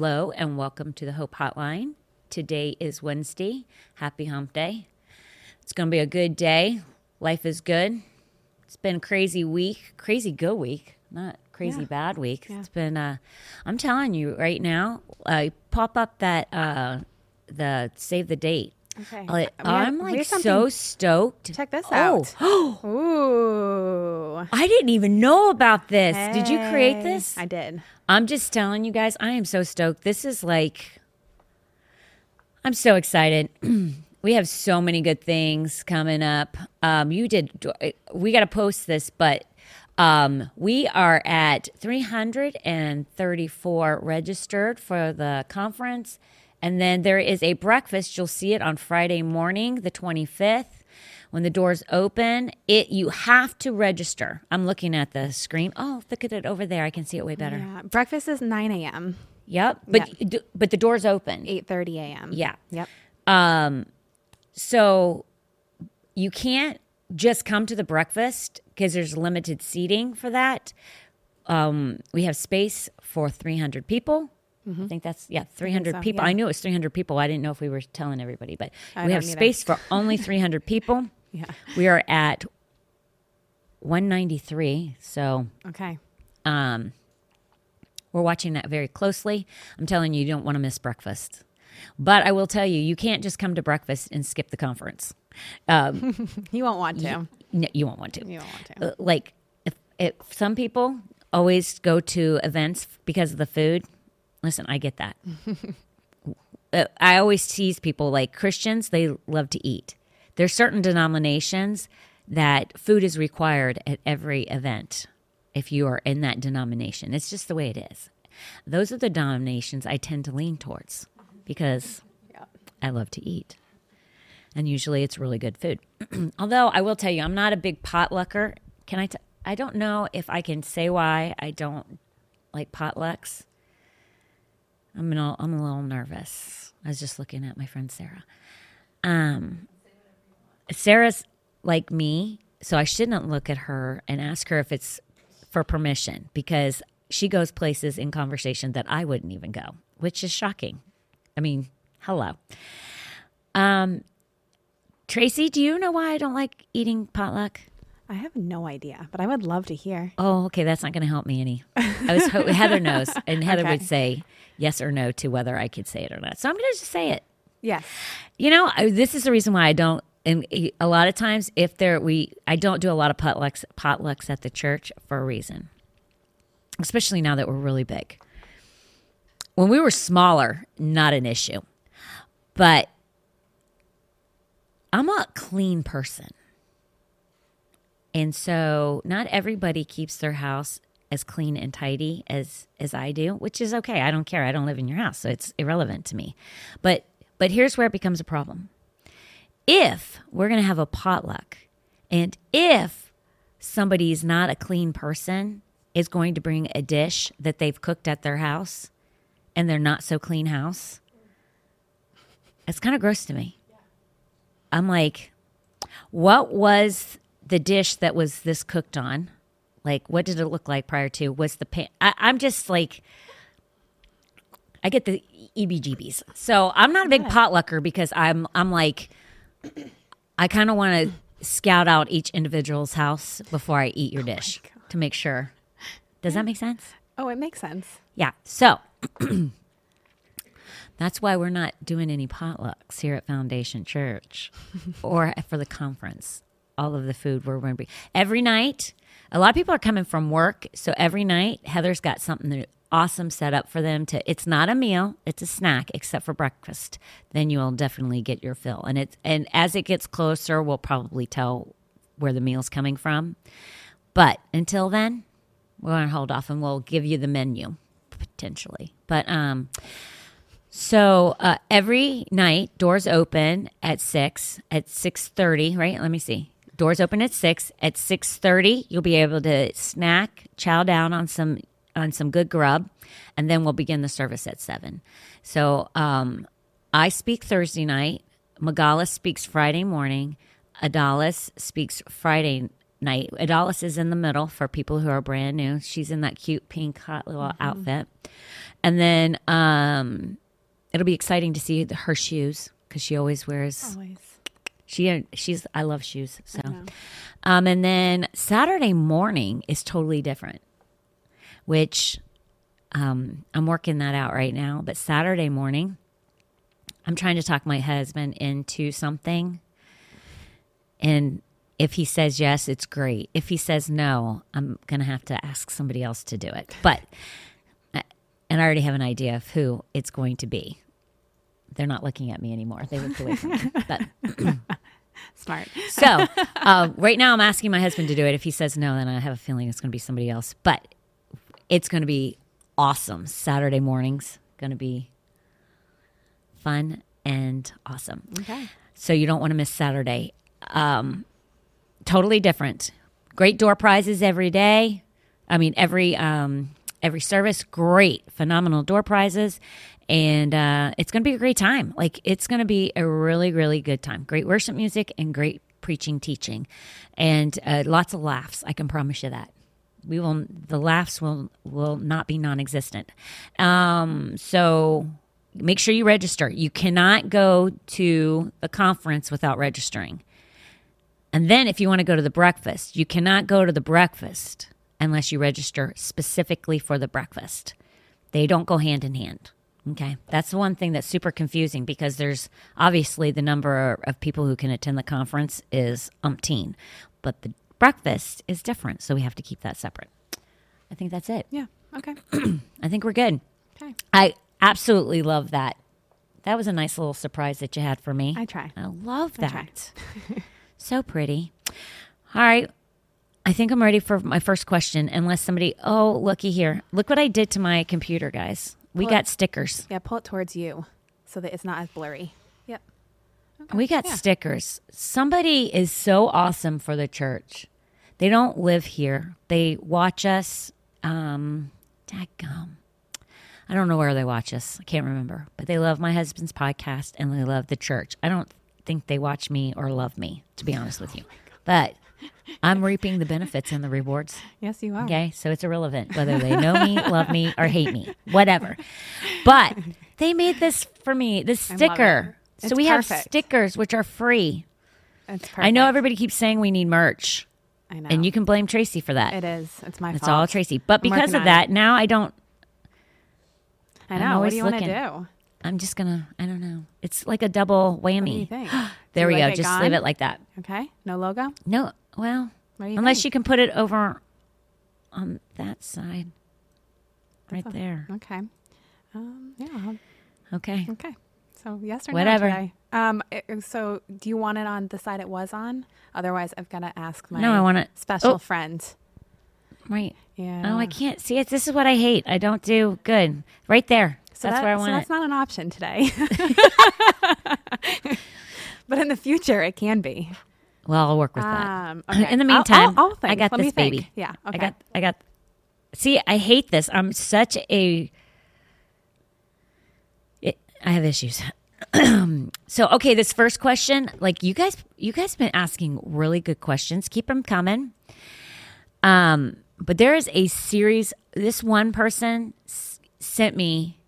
Hello and welcome to the Hope Hotline. Today is Wednesday. Happy Hump Day. It's going to be a good day. Life is good. It's been a crazy week, crazy good week, not crazy Yeah. bad week. Yeah. It's been. Uh, I'm telling you right now. Uh, pop up that uh, the save the date. Okay. Like, I'm like so stoked. Check this Oh. out. Ooh. I didn't even know about this. Did you create this? I did. I'm just telling you guys, I am so stoked. This is like, I'm so excited. we have so many good things coming up. Um, you did, we got to post this, but um, we are at 334 registered for the conference. And then there is a breakfast. You'll see it on Friday morning, the 25th. When the doors open, it you have to register. I'm looking at the screen. Oh, look at it over there. I can see it way better. Yeah. Breakfast is 9 a.m., Yep. But d- but the doors open. 8.30 a.m. Yeah. Yep. Um so you can't just come to the breakfast because there's limited seating for that. Um we have space for 300 people. I think that's yeah, 300 so, people. yeah. I knew it was 300 people. I didn't know if we were telling everybody, but I we have either. space for only 300 people. Yeah. We are at 193. So Okay. um, we're watching that very closely. I'm telling you, you don't want to miss breakfast. But I will tell you, you can't just come to breakfast and skip the conference. Um, You won't want to. no, you won't want to. You won't want to. Uh, like, if, if some people always go to events because of the food, listen, I get that. Uh, I always tease people like Christians, they love to eat. There's certain denominations that food is required at every event if you are in that denomination. It's just the way it is. Those are the denominations I tend to lean towards because I love to eat. And usually it's really good food. Although I will tell you, I'm not a big potlucker. Can I? T- I don't know if I can say why I don't like potlucks. I'm a, I'm a little nervous. I was just looking at my friend Sarah. Um, Sarah's like me, so I shouldn't look at her and ask her if it's for permission because she goes places in conversation that I wouldn't even go, which is shocking. I mean, hello. Um, Tracy, do you know why I don't like eating potluck? I have no idea, but I would love to hear. Oh, okay. That's not going to help me any. I was ho- Heather knows, and Heather Okay. would say yes or no to whether I could say it or not. So I'm going to just say it. Yes. You know, I, this is the reason why I don't. And a lot of times, if there we, I don't do a lot of potlucks potlucks at the church for a reason. Especially now that we're really big. When we were smaller, not an issue, but I'm a clean person. And so not everybody keeps their house as clean and tidy as as I do, which is okay. I don't care. I don't live in your house, so it's irrelevant to me. But but here's where it becomes a problem. If we're going to have a potluck and if somebody's not a clean person is going to bring a dish that they've cooked at their house and they're not so clean house, it's kind of gross to me. I'm like, what was the dish that was this cooked on? Like, what did it look like prior to? Was the pan? I, I'm just like, I get the EBGBs. So I'm not a big potlucker because I'm I'm like, I kind of want to scout out each individual's house before I eat your oh dish to make sure. Does that make sense? Oh, it makes sense. Yeah. So that's why we're not doing any potlucks here at Foundation Church or for the conference. All of the food we're going to be every night. A lot of people are coming from work, so every night Heather's got something awesome set up for them to. It's not a meal; it's a snack, except for breakfast. Then you'll definitely get your fill, and it's and as it gets closer, we'll probably tell where the meal's coming from. But until then, we're going to hold off and we'll give you the menu potentially. But um so uh, every night doors open at 6 at 6:30, right? Let me see. Doors open at 6. At 6:30, you'll be able to snack, chow down on some on some good grub, and then we'll begin the service at 7. So um I speak Thursday night, Magalis speaks Friday morning, Adalis speaks Friday night. Adalis is in the middle for people who are brand new. She's in that cute pink hot little outfit. And then um, it'll be exciting to see her shoes because she always wears. Always. She she's I love shoes. So, um, and then Saturday morning is totally different, which um, I'm working that out right now. But Saturday morning, I'm trying to talk my husband into something, and if he says yes, it's great. If he says no, I'm gonna have to ask somebody else to do it. But and I already have an idea of who it's going to be. They're not looking at me anymore. They looked away from me. But Smart. so uh, right now, I'm asking my husband to do it. If he says no, then I have a feeling it's going to be somebody else. But it's going to be awesome. Saturday mornings going to be fun and awesome. Okay. So you don't want to miss Saturday. Um, totally different. Great door prizes every day. I mean, every um, every service. Great, phenomenal door prizes, and uh, it's going to be a great time. Like it's going to be a really, really good time. Great worship music and great preaching, teaching, and uh, lots of laughs. I can promise you that. We will. The laughs will will not be non-existent. Um, so make sure you register. You cannot go to the conference without registering. And then if you want to go to the breakfast, you cannot go to the breakfast unless you register specifically for the breakfast. They don't go hand in hand. Okay. That's the one thing that's super confusing because there's obviously the number of people who can attend the conference is umpteen, but the breakfast is different. So we have to keep that separate. I think that's it. Yeah. Okay. I think we're good. Okay. I absolutely love that. That was a nice little surprise that you had for me. I try. I love I that. so pretty. All right. I think I'm ready for my first question. Unless somebody, oh, looky here. Look what I did to my computer, guys. We Pull got it. stickers. Yeah. Pull it towards you so that it's not as blurry. Yep. We got Yeah. stickers. Somebody is so awesome for the church. They don't live here. They watch us. Um, dadgum. I don't know where they watch us. I can't remember. But they love my husband's podcast and they love the church. I don't think they watch me or love me, to be honest with you. But I'm reaping the benefits and the rewards. Yes, you are. Okay, so it's irrelevant whether they know me, love me, or hate me, whatever. But they made this for me, this sticker. it. So It's we have stickers which are free. I know everybody keeps saying we need merch, I know. and you can blame Tracy for that. It is. It's my It's fault. all Tracy. But I'm because of that, it. now I don't. I I'm know. What do you want to do? I'm just gonna. I don't know. It's like a double whammy. What do you think? There Do we go. like it Just gone? leave it like that. Okay. No logo. No, well, you unless think? you can put it over on that side, right there. Okay. Um, yeah. Okay. Okay. So yes or Whatever. no? Um. it- so do you want it on the side it was on? Otherwise, I've got to ask my No, I want it. special Oh. friend. Right. Yeah. Oh, I can't see it. This is what I hate. I don't do good. Right there. So that's that- where I so want that's it. not an option today. but in the future, it can be. Well, I'll work with that. Um, okay. In the I'll- meantime, I'll- I'll I got Let this think. baby. Yeah. I got. I got. See, I hate this. I'm such a. It, I have issues. so okay, this first question, like you guys, you guys have been asking really good questions. Keep them coming. Um, but there is a series. This one person s- sent me,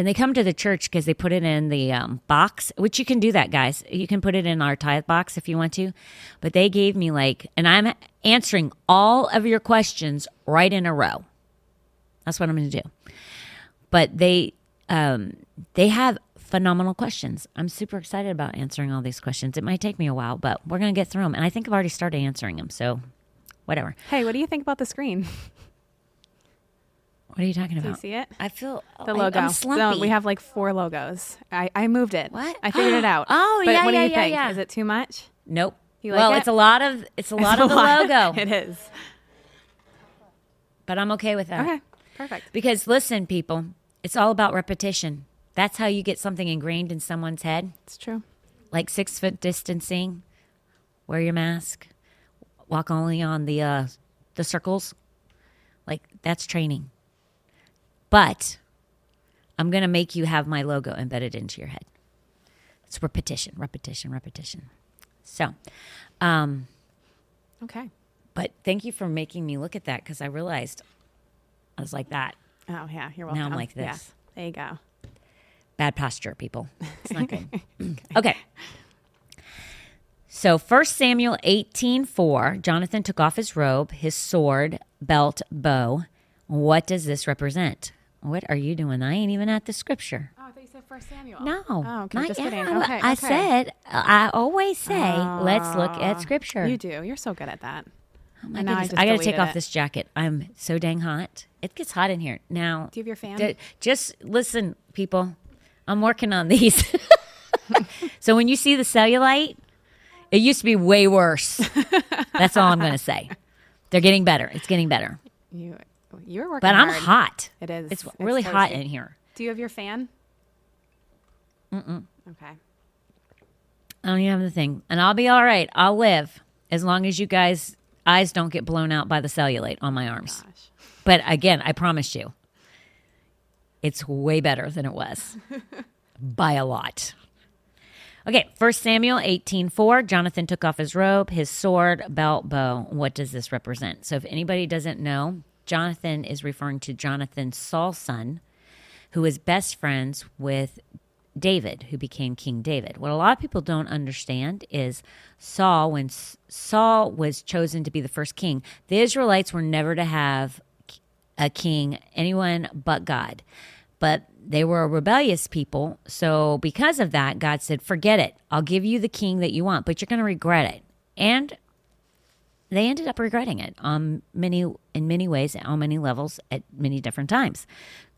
and they come to the church because they put it in the um, box, which you can do that, guys. You can put it in our tithe box if you want to. But they gave me like, and I'm answering all of your questions right in a row. That's what I'm going to do. But they um, they have phenomenal questions. I'm super excited about answering all these questions. It might take me a while, but we're going to get through them. And I think I've already started answering them. So, whatever. Hey, what do you think about the screen? What are you talking Do you about? see it? I feel The I- logo. I'm So slumpy. we have like four logos. I, I moved it. What? I figured it out. Oh, but yeah, what yeah, do you yeah, think? yeah. Is it too much? nope. You like well, it? it's a lot of it's a lot It's of a the lot. logo, It is. but I'm okay with that. Okay. Perfect. Because listen, people, it's all about repetition. That's how you get something ingrained in someone's head. It's true. like six foot distancing, wear your mask, walk only on the uh, the circles. Like that's training. But I'm gonna make you have my logo embedded into your head. It's repetition, repetition, repetition. So, um, Okay. but thank you for making me look at that because I realized I was like that. Oh yeah, you're welcome. Now. I'm like Yeah, this. there you go. Bad posture, people. It's not good. okay. So 1 Samuel 18:4, Jonathan took off his robe, his sword, belt, bow. What does this represent? What are you doing? I ain't even at the scripture. Oh, I thought you said First Samuel. No, Oh, okay. not Just yet. I- Okay. I okay. said I always say let's look at Oh, scripture. You do. You're so good at that. Oh my And now I I, got to take deleted off this jacket. I'm so dang hot. It gets hot in here now. Do you have your fan? D- just listen, people. I'm working on these. so when you see the cellulite, it used to be way worse. That's all I'm going to say. They're getting better. It's getting better. You you're working But I'm hard. hot. It is. It's It's really hot in here. Do you have your fan? Mm-mm. Okay. I don't even have the thing. And I'll be all right. I'll live as long as you guys' eyes don't get blown out by the cellulite on my arms. Gosh. But again, I promise you, it's way better than it was by a lot. Okay, First Samuel 18:4, Jonathan took off his robe, his sword, belt, bow. What does this represent? So if anybody doesn't know, Jonathan is referring to Jonathan Saul's son, who is best friends with David, who became King David. What a lot of people don't understand is Saul, when Saul was chosen to be the first king, the Israelites were never to have a king, anyone but God. But they were a rebellious people. So, because of that, God said, Forget it. I'll give you the king that you want, but you're going to regret it. And they ended up regretting it on many in many ways on many levels at many different times.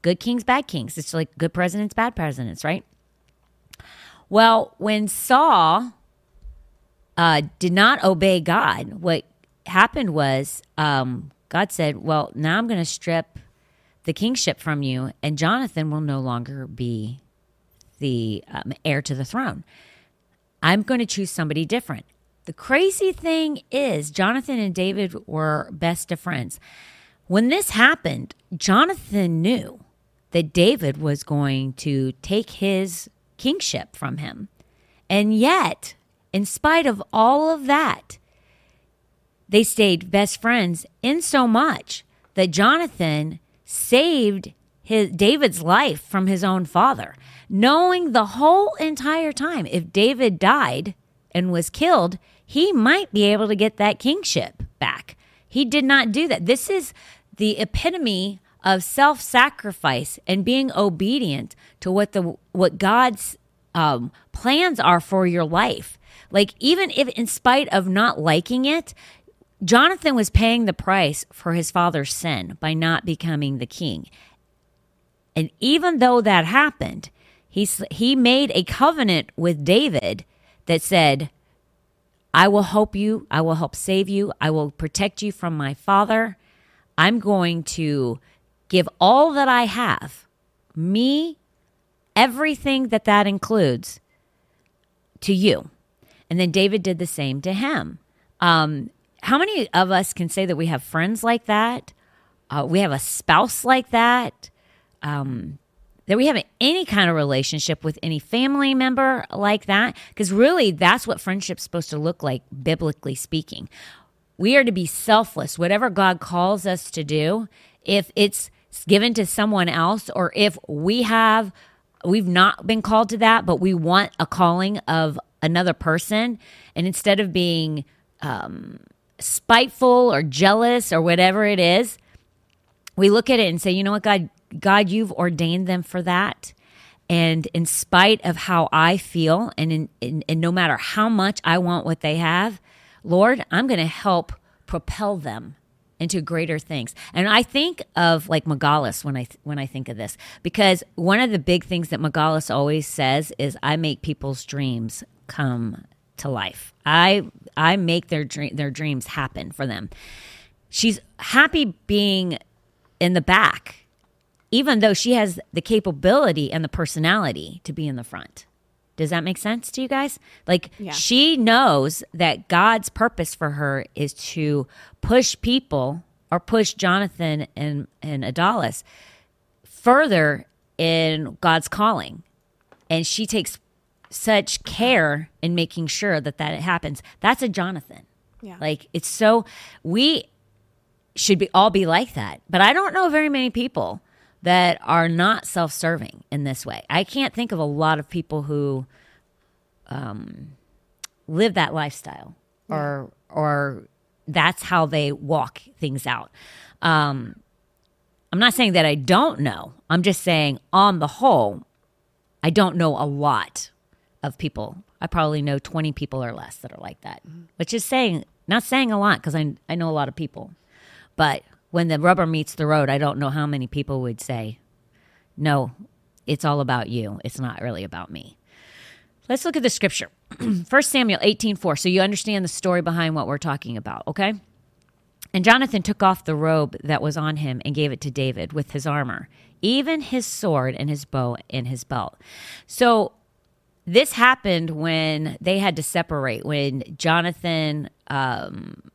Good kings bad kings. It's like good presidents bad presidents right? Well when saul uh, did not obey god what happened was um, god said well now i'm going to strip the kingship from you and jonathan will no longer be the um, heir to the throne. I'm going to choose somebody different. The crazy thing is, Jonathan and David were best of friends. When this happened, Jonathan knew that David was going to take his kingship from him. And yet, in spite of all of that, they stayed best friends in so much that Jonathan saved his David's life from his own father, knowing the whole entire time if David died and was killed, he might be able to get that kingship back. He did not do that. This is the epitome of self-sacrifice and being obedient to what the what God's um, plans are for your life. Like even if, in spite of not liking it, Jonathan was paying the price for his father's sin by not becoming the king. And even though that happened, he, he made a covenant with David that said, I will help you. I will help save you. I will protect you from my father. I'm going to give all that I have, me, everything that that includes, to you. And then David did the same to him. Um, how many of us can say that we have friends like that? Uh, we have a spouse like that? Um, that we have any kind of relationship with any family member like that? Because really, that's what friendship's supposed to look like, biblically speaking. We are to be selfless. Whatever God calls us to do, if it's given to someone else or if we have we've not been called to that but we want a calling of another person and instead of being um, spiteful or jealous or whatever it is we look at it and say you know what god god you've ordained them for that and in spite of how i feel and in, in, and no matter how much i want what they have lord i'm going to help propel them into greater things. And I think of like Megalis when I when I think of this because one of the big things that Megalis always says is I make people's dreams come to life. I I make their dream their dreams happen for them. She's happy being in the back even though she has the capability and the personality to be in the front. Does that make sense to you guys? Like Yeah. she knows that God's purpose for her is to push people or push Jonathan and, and Adalis further in God's calling. And she takes such care in making sure that that happens. That's a Jonathan. Yeah. Like it's so we should be all be like that. But I don't know very many people that are not self serving in this way. I can't think of a lot of people who um, live that lifestyle or, or that's how they walk things out. Um, I'm not saying that I don't know. I'm just saying, on the whole, I don't know a lot of people. I probably know 20 people or less that are like that, which is saying, not saying a lot because I, I know a lot of people. But when the rubber meets the road, I don't know how many people would say, no, it's all about you. It's not really about me. Let's look at the scripture. 1 Samuel 18 4. So you understand the story behind what we're talking about, okay? And Jonathan took off the robe that was on him and gave it to David with his armor, even his sword and his bow and his belt. So this happened when they had to separate, when Jonathan um,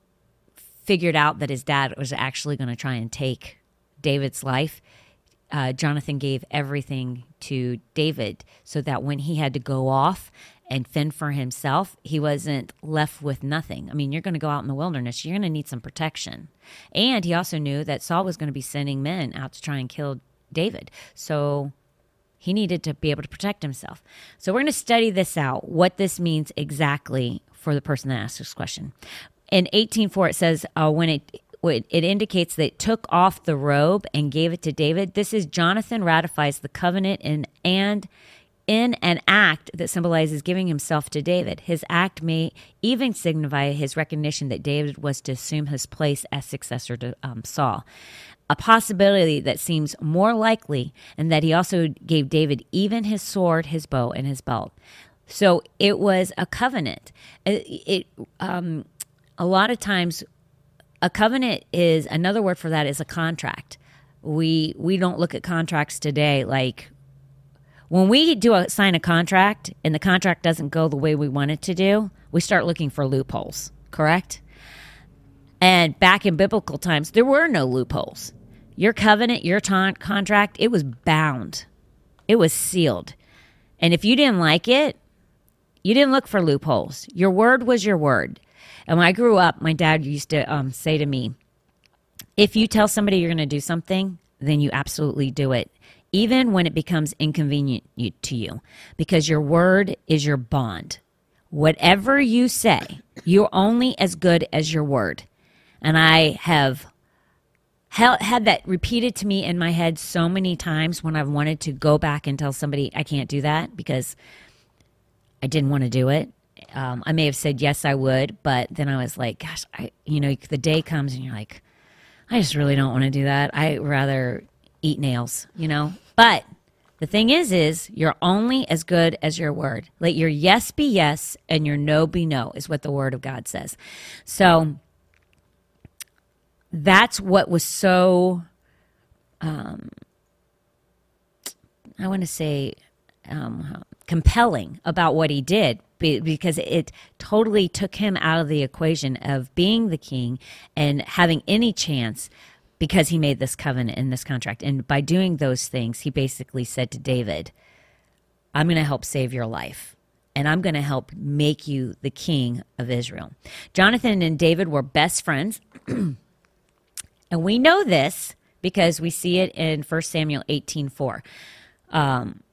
figured out that his dad was actually going to try and take David's life. Uh, Jonathan gave everything to David so that when he had to go off and fend for himself, he wasn't left with nothing. I mean, you're going to go out in the wilderness, you're going to need some protection. And he also knew that Saul was going to be sending men out to try and kill David. So he needed to be able to protect himself. So we're going to study this out, what this means exactly for the person that asked this question. In 18.4, it says, uh, when it it indicates that it took off the robe and gave it to David. This is Jonathan ratifies the covenant and and in an act that symbolizes giving himself to David. His act may even signify his recognition that David was to assume his place as successor to um, Saul. A possibility that seems more likely, and that he also gave David even his sword, his bow, and his belt. So it was a covenant. It, it um, a lot of times, a covenant is another word for that is a contract. We we don't look at contracts today like when we do a, sign a contract and the contract doesn't go the way we want it to do, we start looking for loopholes, correct? And back in biblical times, there were no loopholes. Your covenant, your ta- contract, it was bound, it was sealed. And if you didn't like it, you didn't look for loopholes. Your word was your word. And when I grew up, my dad used to um, say to me, if you tell somebody you're going to do something, then you absolutely do it even when it becomes inconvenient to you, because your word is your bond. Whatever you say, you're only as good as your word. And I have had that repeated to me in my head so many times when I've wanted to go back and tell somebody I can't do that because I didn't want to do it. Um, I may have said yes, I would, but then I was like, gosh, I, you know, the day comes and you're like, I just really don't want to do that. I rather eat nails, you know? But the thing is, is you're only as good as your word. Let your yes be yes and your no be no, is what the word of God says. So that's what was so, um, I want to say, um, compelling about what he did because it totally took him out of the equation of being the king and having any chance because he made this covenant in this contract. And by doing those things, he basically said to David, I'm going to help save your life and I'm going to help make you the king of Israel. Jonathan and David were best friends. and we know this because we see it in 1 Samuel 18 4. Um,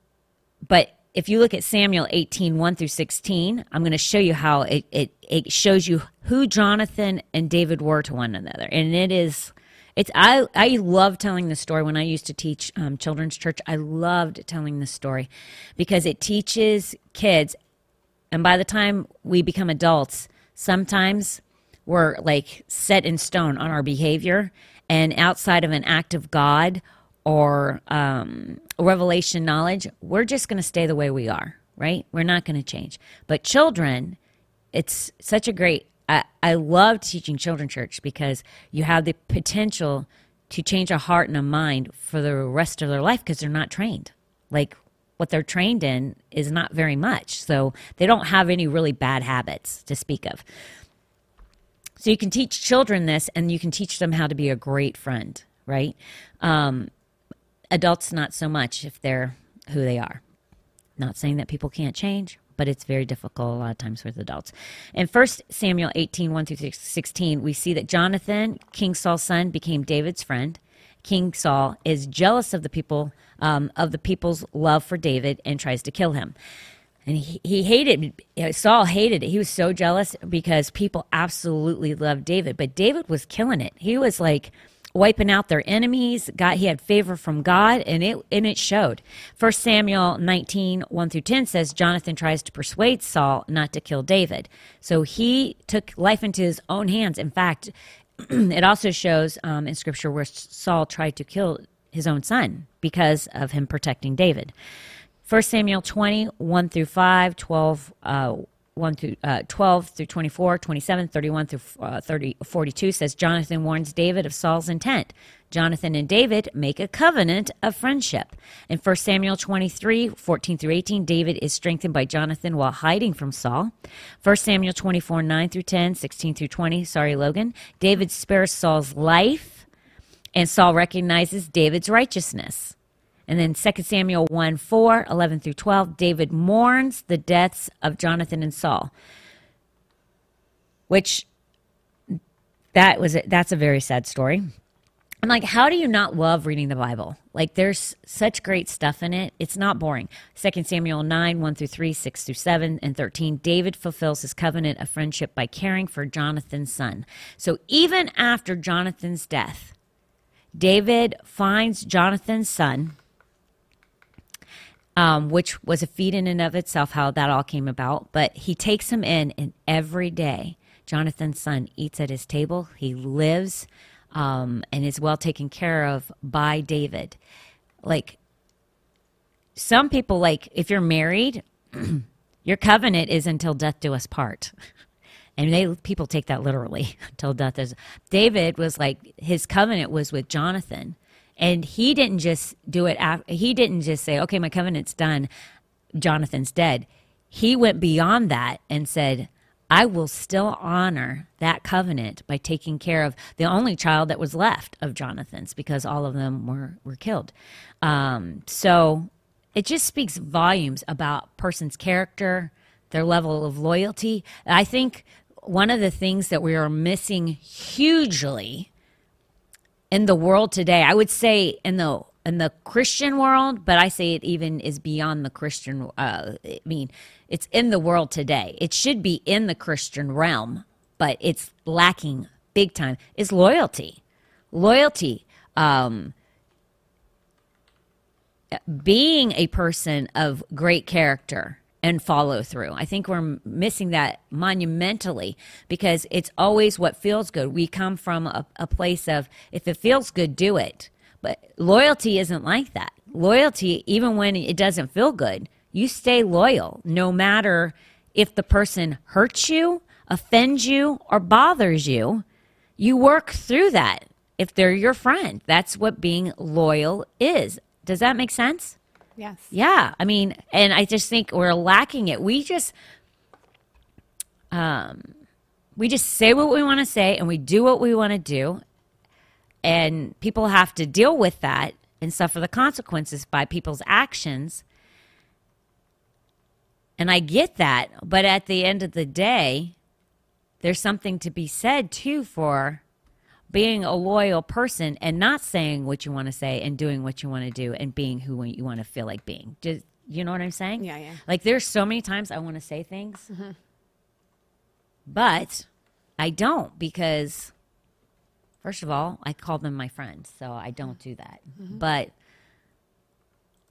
but if you look at Samuel 18 1 through 16, I'm going to show you how it, it, it shows you who Jonathan and David were to one another. And it is it's I I love telling the story. When I used to teach um, children's church, I loved telling the story because it teaches kids. And by the time we become adults, sometimes we're like set in stone on our behavior, and outside of an act of God or um, revelation knowledge, we're just going to stay the way we are. Right? We're not going to change. But children, it's such a great I, I love teaching children church because you have the potential to change a heart and a mind for the rest of their life because they're not trained. Like what they're trained in is not very much. So they don't have any really bad habits to speak of. So you can teach children this and you can teach them how to be a great friend, right? Um, adults, not so much if they're who they are. Not saying that people can't change, but it's very difficult a lot of times with adults. In 1 Samuel 18, 1 through 16, we see that Jonathan, King Saul's son, became David's friend. King Saul is jealous of the people um, of the people's love for David and tries to kill him. And he, he hated Saul hated it. He was so jealous because people absolutely loved David, but David was killing it. He was like wiping out their enemies. God, he had favor from God, and it and it showed. First Samuel 19, 1 through 10 says Jonathan tries to persuade Saul not to kill David. So he took life into his own hands. In fact, it also shows um, in scripture where Saul tried to kill his own son because of him protecting David. 1 Samuel 20, 1 through 5, 12, uh, 1 through uh, 12 through 24, 27, 31 through uh, 30, 42 says Jonathan warns David of Saul's intent. Jonathan and David make a covenant of friendship. In 1 Samuel 23, 14 through 18, David is strengthened by Jonathan while hiding from Saul. 1 Samuel 24, 9 through 10, 16 through 20, sorry, Logan. David spares Saul's life, and Saul recognizes David's righteousness. And then 2 Samuel 1 4, 11 through 12, David mourns the deaths of Jonathan and Saul, which that was a, that's a very sad story. I'm like, how do you not love reading the Bible? Like, there's such great stuff in it. It's not boring. 2 Samuel 9, 1 through 3, 6 through 7, and 13. David fulfills his covenant of friendship by caring for Jonathan's son. So, even after Jonathan's death, David finds Jonathan's son um, which was a feat in and of itself, how that all came about. But he takes him in, and every day, Jonathan's son eats at his table. He lives um, and is well taken care of by David. Like some people, like if you're married, your covenant is until death do us part. And they people take that literally until death is. David was like his covenant was with Jonathan and he didn't just do it. After, he didn't just say, okay, my covenant's done. Jonathan's dead. He went beyond that and said, I will still honor that covenant by taking care of the only child that was left of Jonathan's because all of them were, were killed. Um, so it just speaks volumes about person's character, their level of loyalty. I think one of the things that we are missing hugely in the world today. I would say in the in the Christian world, but I say it even is beyond the Christian. Uh, I mean, it's in the world today. It should be in the Christian realm, but it's lacking big time. Is loyalty, loyalty, um, being a person of great character and follow through. I think we're missing that monumentally because it's always what feels good. We come from a, a, place of if it feels good, do it. But loyalty isn't like that. Loyalty, even when it doesn't feel good, you stay loyal no matter if the person hurts you, offends you, or bothers you. You work through that if they're your friend. That's what being loyal is. Does that make sense? Yes. Yeah. I mean, and I just think we're lacking it. We just um we just say what we want to say and we do what we want to do. And people have to deal with that and suffer the consequences by people's actions. And I get that, but at the end of the day, there's something to be said too for being a loyal person and not saying what you want to say and doing what you want to do and being who you want to feel like being. Just, you know what I'm saying? Yeah, yeah. Like there's so many times I want to say things, mm-hmm. but I don't because, first of all, I call them my friends, so I don't do that. Mm-hmm. But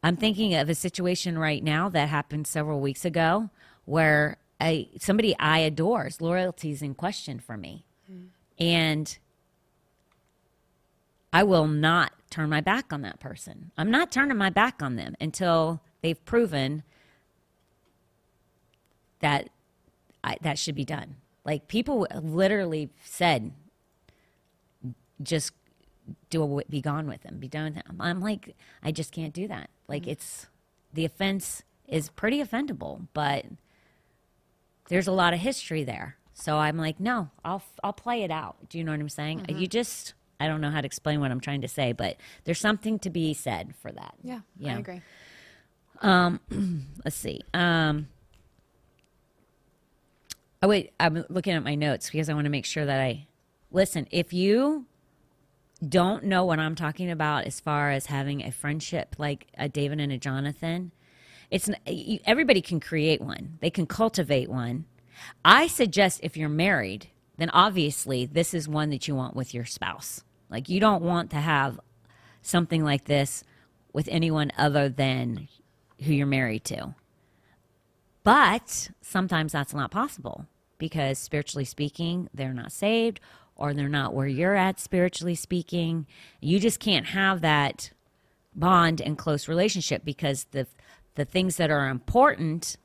I'm thinking of a situation right now that happened several weeks ago where I, somebody I adores loyalty is in question for me. Mm-hmm. And I will not turn my back on that person. I'm not turning my back on them until they've proven that I, that should be done. Like people literally said, just do a, be gone with them, be done with them. I'm like, I just can't do that. Like mm-hmm. it's the offense is pretty offendable, but there's a lot of history there. So I'm like, no, I'll I'll play it out. Do you know what I'm saying? Mm-hmm. You just I don't know how to explain what I'm trying to say, but there's something to be said for that. Yeah, yeah. I agree. Um, let's see. Um, oh wait, I'm looking at my notes because I want to make sure that I listen. If you don't know what I'm talking about as far as having a friendship like a David and a Jonathan, it's everybody can create one. They can cultivate one. I suggest if you're married, then obviously this is one that you want with your spouse. Like you don't want to have something like this with anyone other than who you're married to. But sometimes that's not possible because spiritually speaking, they're not saved or they're not where you're at spiritually speaking. You just can't have that bond and close relationship because the the things that are important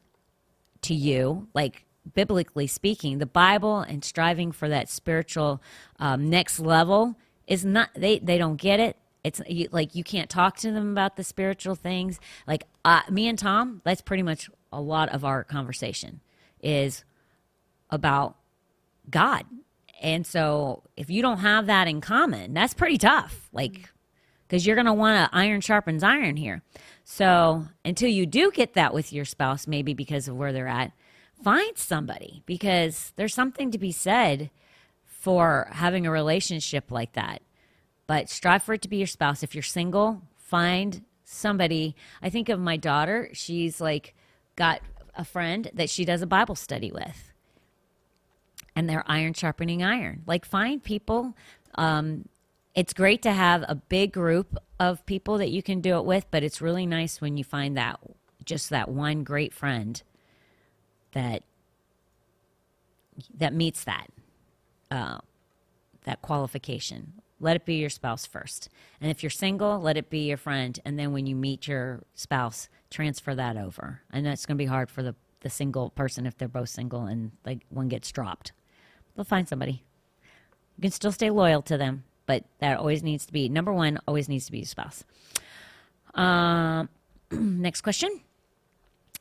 to you, like biblically speaking, the Bible and striving for that spiritual um, next level is not they they don't get it. It's you, like you can't talk to them about the spiritual things. Like uh, me and Tom, that's pretty much a lot of our conversation is about God. And so if you don't have that in common, that's pretty tough. Like because you're going to want to iron sharpens iron here. So until you do get that with your spouse, maybe because of where they're at, find somebody because there's something to be said for having a relationship like that. But strive for it to be your spouse. If you're single, find somebody. I think of my daughter. She's like got a friend that she does a Bible study with. And they're iron sharpening iron. Like find people. Um, it's great to have a big group of people that you can do it with, but it's really nice when you find that just that one great friend that that meets that uh, that qualification. Let it be your spouse first, and if you're single, let it be your friend, and then when you meet your spouse, transfer that over. And that's going to be hard for the the single person if they're both single and like one gets dropped. They'll find somebody. You can still stay loyal to them, but that always needs to be number one. Always needs to be your spouse. Um, next question.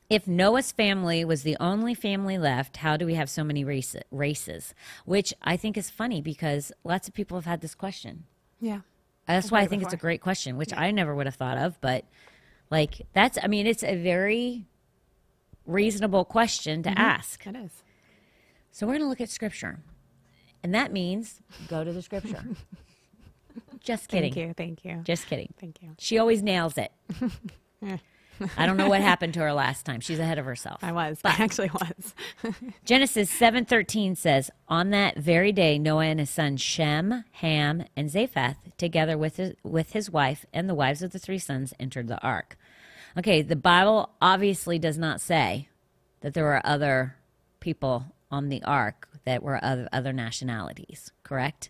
If Noah's family was the only family left, how do we have so many race, races? Which I think is funny because lots of people have had this question. Yeah. That's I've why I think it's a great question, which I never would have thought of. But like, that's, I mean, it's a very reasonable question Mm-hmm. to ask. It is. So we're going to look at scripture. And that means go to the scripture. Just kidding. Thank you. Thank you. Just kidding. Thank you. She always nails it. I don't know what happened to her last time. She's ahead of herself. I was. I actually was. Genesis 7:13 says, "On that very day Noah and his sons Shem, Ham, and Japheth, together with his, with his wife and the wives of the three sons, entered the ark." Okay, the Bible obviously does not say that there were other people on the ark that were other, other nationalities, correct?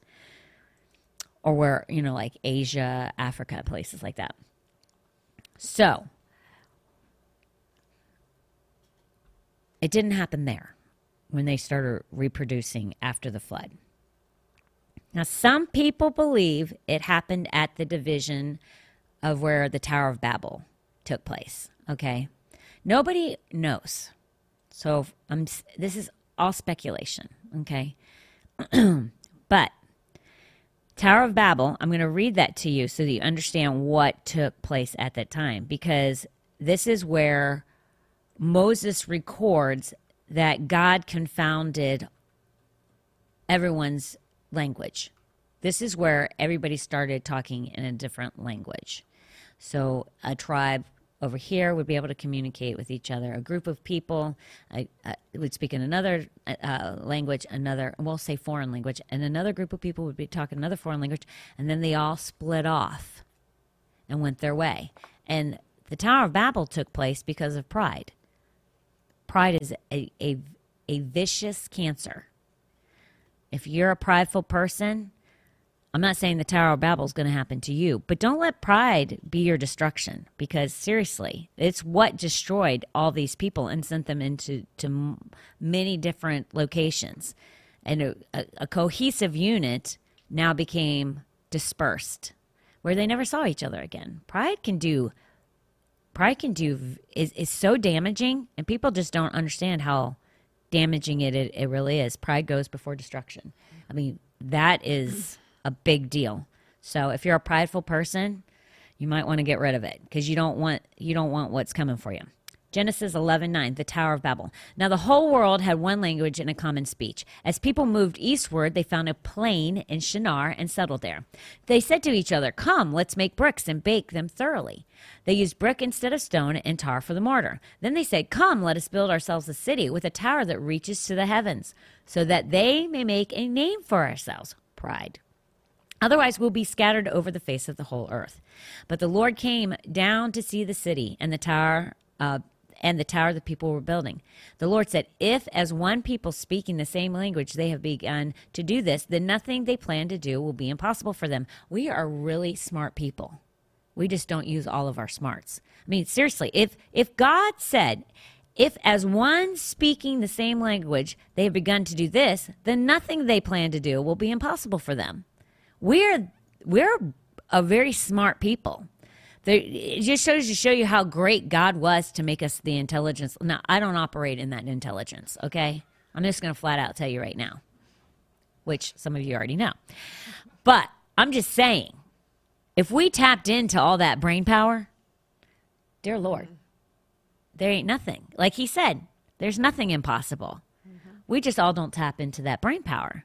Or were, you know, like Asia, Africa, places like that. So, it didn't happen there when they started reproducing after the flood. Now, some people believe it happened at the division of where the Tower of Babel took place. Okay, nobody knows. So I'm. This is all speculation. Okay, but Tower of Babel. I'm going to read that to you so that you understand what took place at that time, because this is where Moses records that God confounded everyone's language. This is where everybody started talking in a different language. So a tribe over here would be able to communicate with each other. A group of people uh, uh, would speak in another uh, language, another, we'll say foreign language, and another group of people would be talking another foreign language, and then they all split off and went their way. And the Tower of Babel took place because of pride. Pride is a, a, a vicious cancer. If you're a prideful person, I'm not saying the Tower of Babel is going to happen to you, but don't let pride be your destruction because seriously, it's what destroyed all these people and sent them into to many different locations. And a, a, a cohesive unit now became dispersed where they never saw each other again. Pride can do pride can do is, is so damaging and people just don't understand how damaging it, it it really is. Pride goes before destruction. I mean that is a big deal. So if you're a prideful person you might want to get rid of it because you don't want you don't want what's coming for you Genesis 11:9, the Tower of Babel. Now the whole world had one language and a common speech. As people moved eastward, they found a plain in Shinar and settled there. They said to each other, "Come, let's make bricks and bake them thoroughly." They used brick instead of stone and tar for the mortar. Then they said, "Come, let us build ourselves a city with a tower that reaches to the heavens, so that they may make a name for ourselves." Pride. Otherwise, we'll be scattered over the face of the whole earth. But the Lord came down to see the city and the tower, uh, and the tower the people were building. The Lord said, If, as one people speaking the same language, they have begun to do this, then nothing they plan to do will be impossible for them. We are really smart people. We just don't use all of our smarts. I mean, seriously, if if God said, if as one speaking the same language they have begun to do this, then nothing they plan to do will be impossible for them. We're we're a very smart people. It just shows to show you how great God was to make us the intelligence. Now, I don't operate in that intelligence, okay? I'm just going to flat out tell you right now, which some of you already know. But I'm just saying, if we tapped into all that brain power, dear Lord, there ain't nothing. Like he said, there's nothing impossible. Mm-hmm. We just all don't tap into that brain power.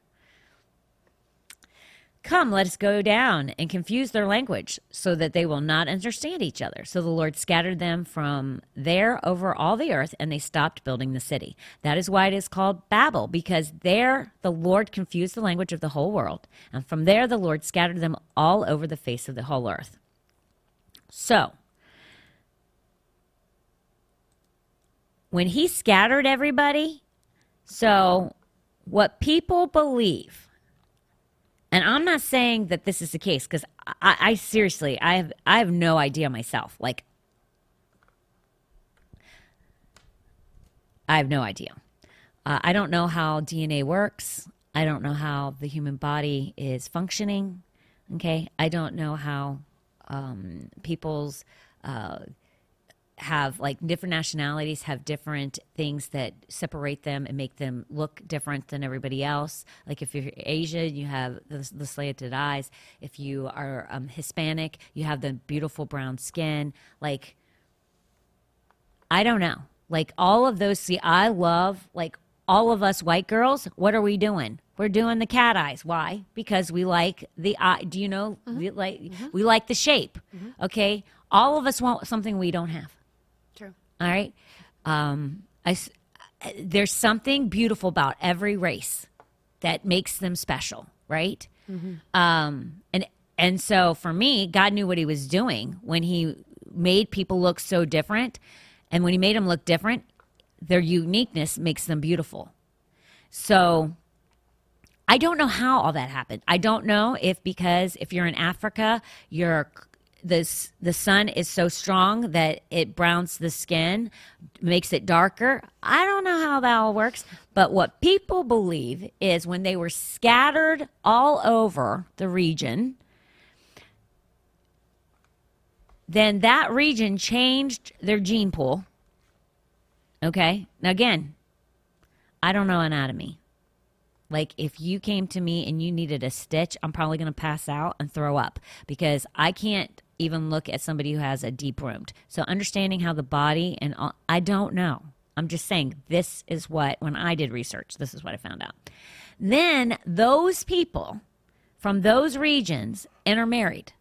Come, let us go down and confuse their language so that they will not understand each other. So the Lord scattered them from there over all the earth, and they stopped building the city. That is why it is called Babel, because there the Lord confused the language of the whole world. And from there the Lord scattered them all over the face of the whole earth. So, when he scattered everybody, so what people believe and I'm not saying that this is the case because I, I, seriously, I have, I have no idea myself. Like, I have no idea. Uh, I don't know how DNA works. I don't know how the human body is functioning. Okay, I don't know how um, people's uh, have like different nationalities have different things that separate them and make them look different than everybody else. Like if you're Asian, you have the, the slanted eyes. If you are um, Hispanic, you have the beautiful brown skin. Like, I don't know. Like all of those. See, I love like all of us white girls. What are we doing? We're doing the cat eyes. Why? Because we like the eye. Do you know? Mm-hmm. We like mm-hmm. we like the shape. Mm-hmm. Okay. All of us want something we don't have. All right. Um, I, there's something beautiful about every race that makes them special, right? Mm-hmm. Um, and and so for me, God knew what He was doing when He made people look so different, and when He made them look different, their uniqueness makes them beautiful. So I don't know how all that happened. I don't know if because if you're in Africa, you're the the sun is so strong that it browns the skin, makes it darker. I don't know how that all works, but what people believe is when they were scattered all over the region, then that region changed their gene pool. Okay? Now again, I don't know anatomy. Like if you came to me and you needed a stitch, I'm probably going to pass out and throw up because I can't even look at somebody who has a deep wound. So understanding how the body and all, I don't know. I'm just saying this is what when I did research, this is what I found out. Then those people from those regions intermarried.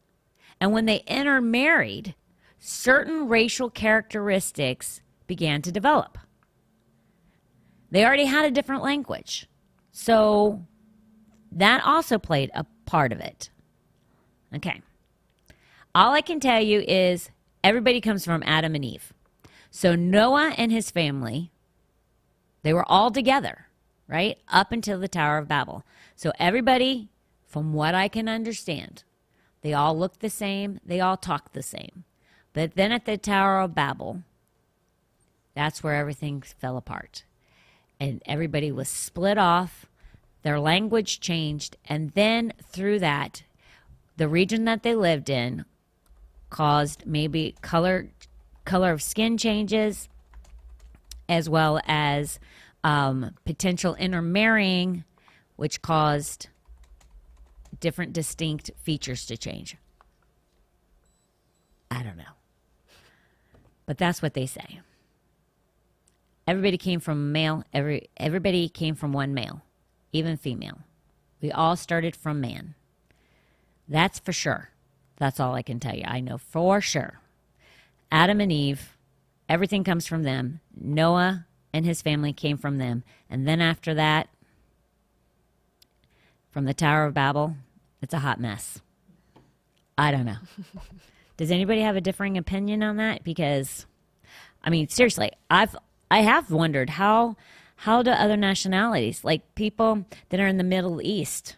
And when they intermarried, certain racial characteristics began to develop. They already had a different language. So that also played a part of it. Okay. All I can tell you is everybody comes from Adam and Eve. So Noah and his family, they were all together, right? Up until the Tower of Babel. So everybody, from what I can understand, they all looked the same, they all talked the same. But then at the Tower of Babel, that's where everything fell apart. And everybody was split off, their language changed, and then through that, the region that they lived in caused maybe color color of skin changes as well as um, potential intermarrying which caused different distinct features to change i don't know but that's what they say everybody came from male. Every everybody came from one male, even female. We all started from man. That's for sure. That's all I can tell you. I know for sure. Adam and Eve, everything comes from them. Noah and his family came from them. And then after that, from the Tower of Babel, it's a hot mess. I don't know. Does anybody have a differing opinion on that? Because, I mean, seriously, I've I have wondered how how do other nationalities, like people that are in the Middle East,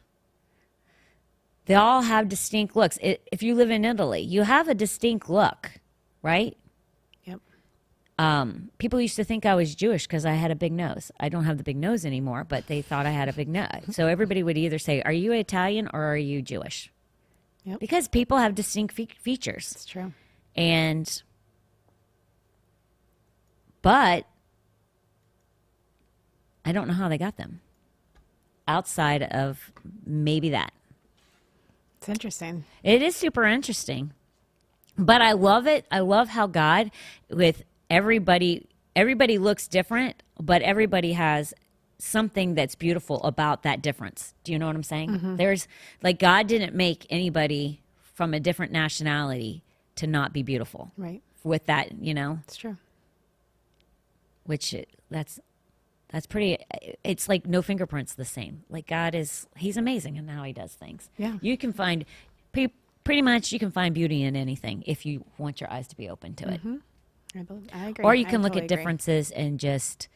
they all have distinct looks. If you live in Italy, you have a distinct look, right? Yep. Um, people used to think I was Jewish because I had a big nose. I don't have the big nose anymore, but they thought I had a big nose. So everybody would either say, "Are you Italian or are you Jewish?" Yep. Because people have distinct fe- features, It's true. and but I don't know how they got them outside of maybe that. It's interesting. It is super interesting. But I love it. I love how God with everybody everybody looks different, but everybody has something that's beautiful about that difference. Do you know what I'm saying? Mm-hmm. There's like God didn't make anybody from a different nationality to not be beautiful. Right. With that, you know, It's true. which it, that's that's pretty it's like no fingerprints the same like god is he's amazing and how he does things Yeah. you can find pre- pretty much you can find beauty in anything if you want your eyes to be open to it mm-hmm. I, believe, I agree. or you I can look totally at agree. differences and just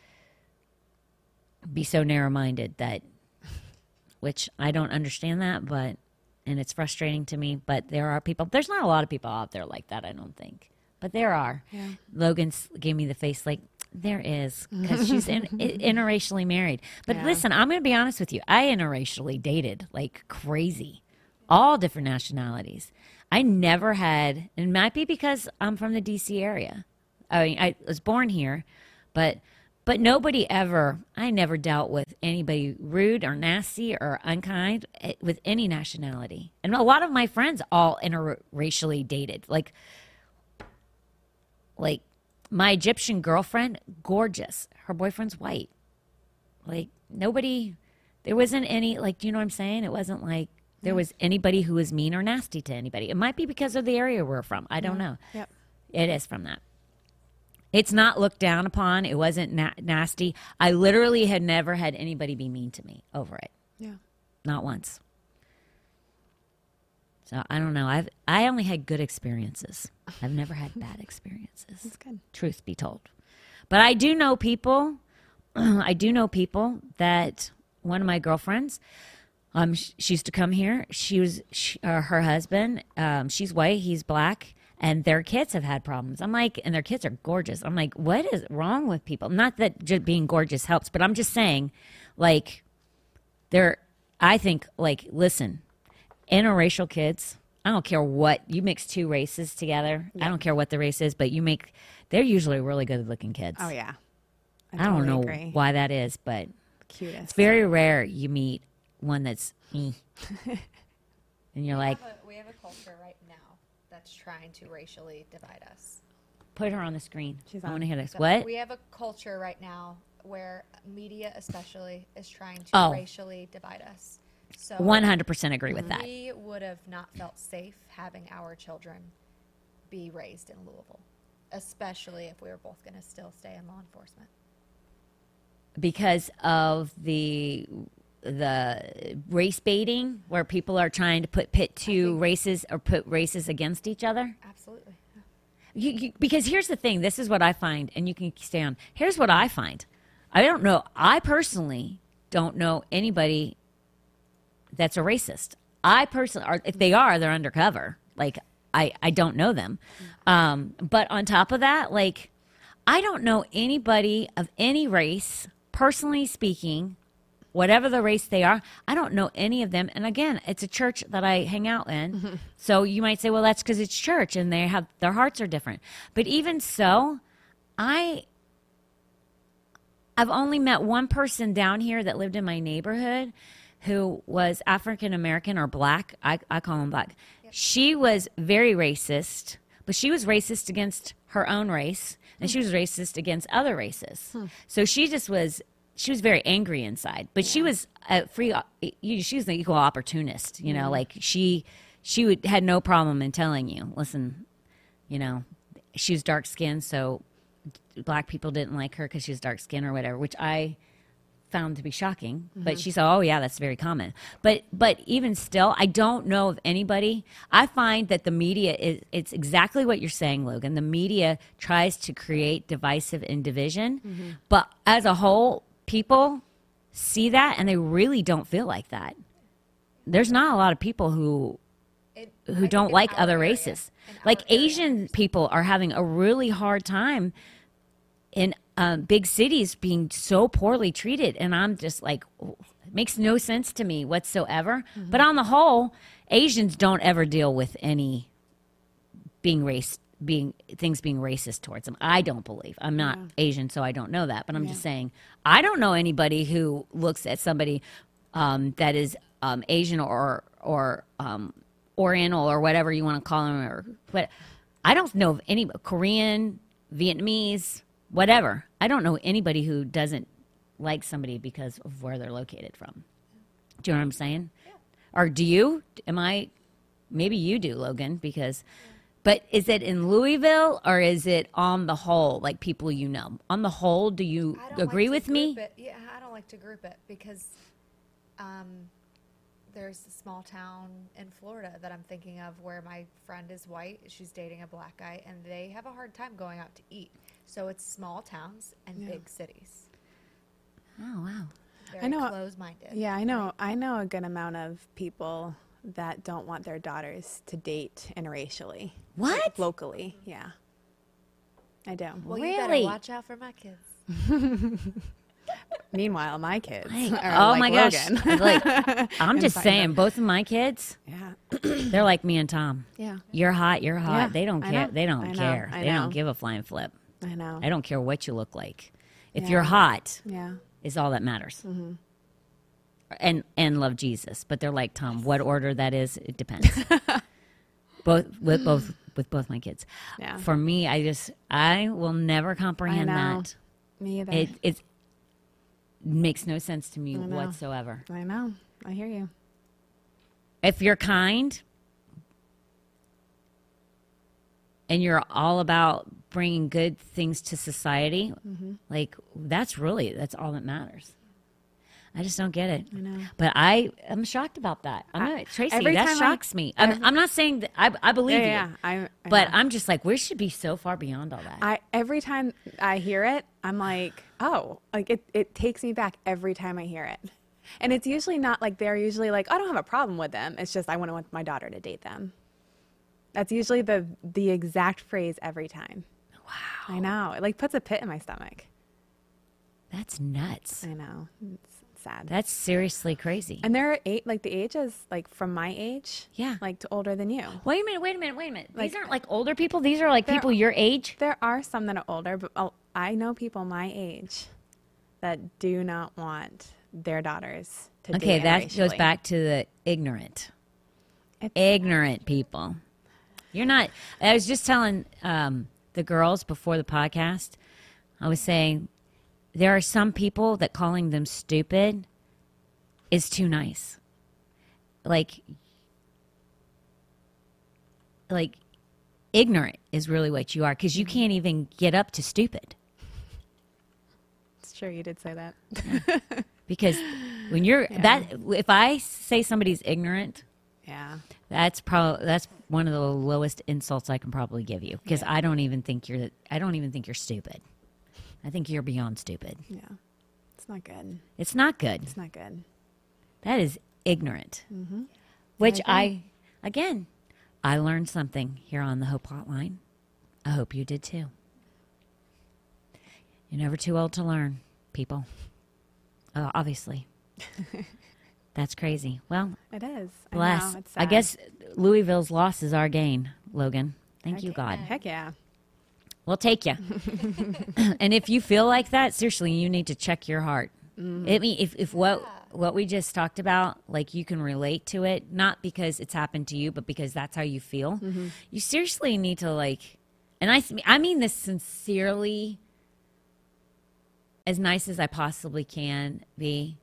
be so narrow-minded that which i don't understand that but and it's frustrating to me but there are people there's not a lot of people out there like that i don't think but there are Yeah. logan gave me the face like there is because she's in, interracially married but Yeah. listen i'm going to be honest with you i interracially dated like crazy all different nationalities i never had and it might be because i'm from the dc area I mean, I was born here, but but nobody ever. I never dealt with anybody rude or nasty or unkind eh, with any nationality, and a lot of my friends all interracially dated. Like, like my Egyptian girlfriend, gorgeous. Her boyfriend's white. Like nobody, there wasn't any. Like, do you know what I'm saying? It wasn't like there was anybody who was mean or nasty to anybody. It might be because of the area we're from. I don't know. Yep. It is from that. It's not looked down upon. It wasn't na- nasty. I literally had never had anybody be mean to me over it. Yeah. Not once. So I don't know. I've I only had good experiences. I've never had bad experiences. That's good. Truth be told, but I do know people. I do know people that one of my girlfriends. Um, sh- she used to come here. She was she, uh, her husband. Um, she's white. He's black, and their kids have had problems. I'm like, and their kids are gorgeous. I'm like, what is wrong with people? Not that just being gorgeous helps, but I'm just saying, like, they're. I think, like, listen, interracial kids. I don't care what you mix two races together. I don't care what the race is, but you make. They're usually really good looking kids. Oh yeah. I don't know Agree. why that is, but Cutest. it's very rare you meet one that's eh. and you're like, have a- we have a culture right now that's trying to racially divide us. put her on the screen. She's I want to hear this. So What? We have a culture right now where media, especially, is trying to Oh. racially divide us. So One hundred percent agree with that. we would have not felt safe having our children be raised in Louisville, especially if we were both going to still stay in law enforcement. because of the the race baiting where people are trying to put pit two races or put races against each other Absolutely. You, you, because here's the thing this is what i find and you can stay on here's what i find i don't know i personally don't know anybody that's a racist. I personally or if they are they're undercover. Like i i don't know them. Um but on top of that like i don't know anybody of any race personally speaking whatever the race they are i don't know any of them. And again it's a church that i hang out in. So you might say well that's because it's church and they have their hearts are different. But even so i i've only met one person down here that lived in my neighborhood who was african american or black I, I call him black she was very racist but she was racist against her own race, and she was racist against other races. Hmm. So she just was. She was very angry inside, but she was a free. Uh, you- She was an equal opportunist. You know, mm-hmm. like she she would had no problem in telling you, listen, you know, she was dark skinned, so black people didn't like her because she was dark skinned or whatever, which I found to be shocking. But she said, "Oh yeah, that's very common." But but even still, I don't know of anybody. I find that the media is it's exactly what you're saying, Logan. The media tries to create divisive and division, but as a whole, people see that and they really don't feel like that. There's not a lot of people who It- who think don't like other races. Like area, Asian people are having a really hard time in um, big cities being so poorly treated, and I'm just like, it makes no sense to me whatsoever. Mm-hmm. But on the whole, Asians don't ever deal with any being race being things being racist towards them. I don't believe. I'm not Asian, so I don't know that. But I'm just saying, I don't know anybody who looks at somebody um, that is um, Asian or or um, Oriental or whatever you want to call them, or what. I don't know of any Korean, Vietnamese, whatever. I don't know anybody who doesn't like somebody because of where they're located from. Do you know what I'm saying? Or do you? Am I? Maybe you do, Logan, because. But is it in Louisville or is it on the whole, like people you know? On the whole, do you agree like with me? It. Yeah, I don't like to group it because um, there's a small town in Florida that I'm thinking of where my friend is white. She's dating a black guy, and they have a hard time going out to eat. So it's small towns and big cities. Oh wow. Very know- uh, close-minded. Yeah, I know. I know a good amount of people that don't want their daughters to date interracially. like, What? locally, yeah. I do. Well, you better watch out for my kids. Meanwhile, my kids. Like, are oh like my gosh. Like I'm just saying, them. both of my kids, yeah. they're like me and Tom. Yeah. You're hot, you're hot. Yeah, they don't care. They don't care. They don't give a flying flip. I know. I don't care what you look like. If Yeah. you're hot, Yeah. is all that matters. Mm-hmm. And and love Jesus, but they're like Tom. What order that is, it depends. both with both with both my kids. Yeah. For me, I just I will never comprehend that. Me either. It it makes no sense to me know. whatsoever. I know. I hear you. If you're kind and you're all about bringing good things to society, Mm-hmm. like that's really that's all that matters. I just don't get it. I know. But I am shocked about that. I'm I- not, Tracy, every that time I- shocks me. I'm, I'm not saying that I, I believe Yeah, you, yeah. I, I but know. I'm just like, we should be so far beyond all that. I every time I hear it, I'm like, oh, like it, it takes me back every time I hear it. And it's usually not like they're usually like, I don't have a problem with them. It's just I want to want my daughter to date them. That's usually the the exact phrase every time. Wow. I know. It like puts a pit in my stomach. That's nuts. I know. It's sad. That's seriously crazy. and there are eight like the ages, like from my age. Yeah. Like to older than you. Wait a minute, wait a minute, wait a minute. Like- These aren't like older people. These are like people your age. There are some that are older, but I'll- I know people my age that do not want their daughters to Okay, that goes back to the ignorant. It's- Ignorant people. You're not. I was just telling um, the girls before the podcast. I was saying there are some people that calling them stupid is too nice. Like, like ignorant is really what you are because you can't even get up to stupid. It's true, you did say that. Because when you're that, if I say somebody's ignorant, Yeah. That's probably that's one of the lowest insults I can probably give you because I don't even think you're I don't even think you're stupid. I think you're beyond stupid. Yeah. It's not good. It's not good. It's not good. That is ignorant. Mhm. Which I, again, I learned something here on the Hope Hotline. I hope you did too. You're never too old to learn, people. Uh, obviously. That's crazy. Well, It is. bless. I, know, it's I guess Louisville's loss is our gain, Logan. Thank you, God. Heck yeah. We'll take you. and if you feel like that, seriously, you need to check your heart. Mm-hmm. I mean, if, if what what we just talked about, like you can relate to it, not because it's happened to you, but because that's how you feel. Mm-hmm. You seriously need to like and I, I mean this sincerely, as nice as I possibly can be.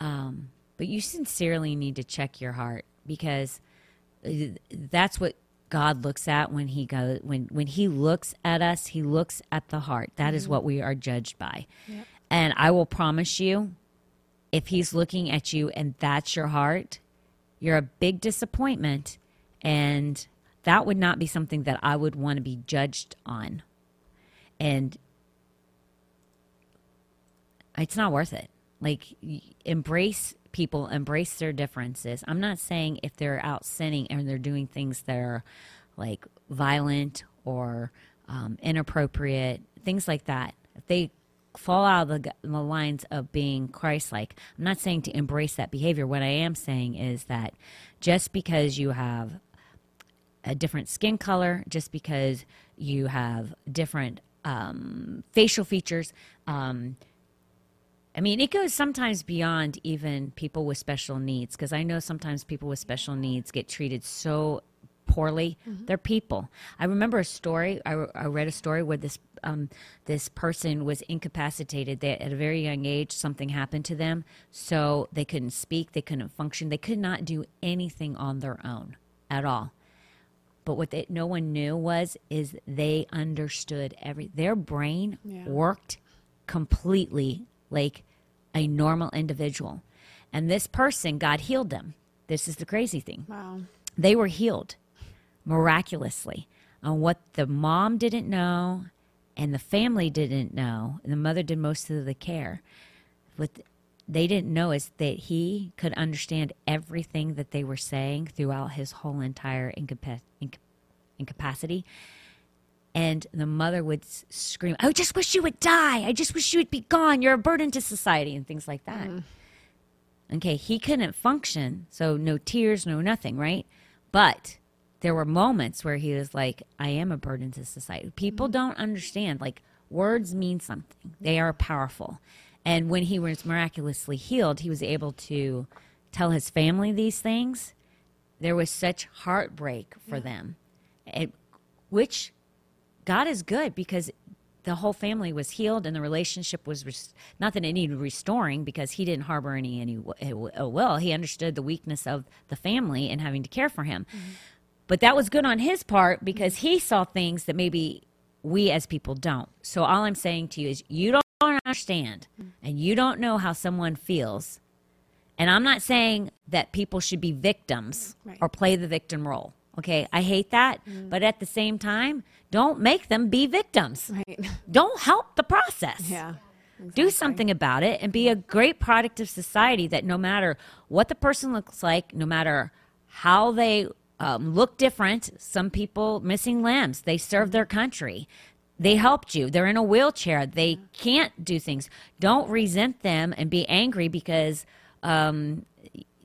Um, but you sincerely need to check your heart because uh, that's what God looks at when he goes when when he looks at us, he looks at the heart. That is mm-hmm. what we are judged by. And I will promise you, if he's looking at you and that's your heart, you're a big disappointment and that would not be something that I would want to be judged on. And it's not worth it. Like embrace people, embrace their differences. I'm not saying if they're out sinning and they're doing things that are like violent or um, inappropriate, things like that. If they fall out of the, the lines of being Christ-like, I'm not saying to embrace that behavior. What I am saying is that just because you have a different skin color, just because you have different um, facial features. Um, I mean, it goes sometimes beyond even people with special needs because I know sometimes people with special needs get treated so poorly. They're people. I remember a story. I, I read a story where this um, this person was incapacitated. They, at a very young age, something happened to them, so they couldn't speak, they couldn't function, they could not do anything on their own at all. But what they, no one knew was is they understood every their brain Yeah. worked completely like a normal individual. And this person, God healed them. This is the crazy thing. Wow. They were healed miraculously. And what the mom didn't know and the family didn't know, and the mother did most of the care, what they didn't know is that he could understand everything that they were saying throughout his whole entire incapa- inca- incapacity. And the mother would scream, I just wish you would die. I just wish you would be gone. You're a burden to society, and things like that. Mm. Okay, he couldn't function, so no tears, no nothing, right? But there were moments where he was like, I am a burden to society. People mm-hmm. don't understand. Like, words mean something, they are powerful. And when he was miraculously healed, he was able to tell his family these things. There was such heartbreak for them, it, which God is good because the whole family was healed and the relationship was not that it needed restoring because he didn't harbor any any ill eh, ill will. He understood the weakness of the family and having to care for him. Mm-hmm. But that was good on his part because he saw things that maybe we as people don't. So all I'm saying to you is you don't understand mm-hmm. and you don't know how someone feels. And I'm not saying that people should be victims Right. or play the victim role. Okay, I hate that. But at the same time, don't make them be victims. Right. Don't help the process. Yeah. Do something about it and be a great product of society that no matter what the person looks like, no matter how they um, look different, some people missing limbs, they serve their country. They helped you. They're in a wheelchair. They can't do things. Don't resent them and be angry because um,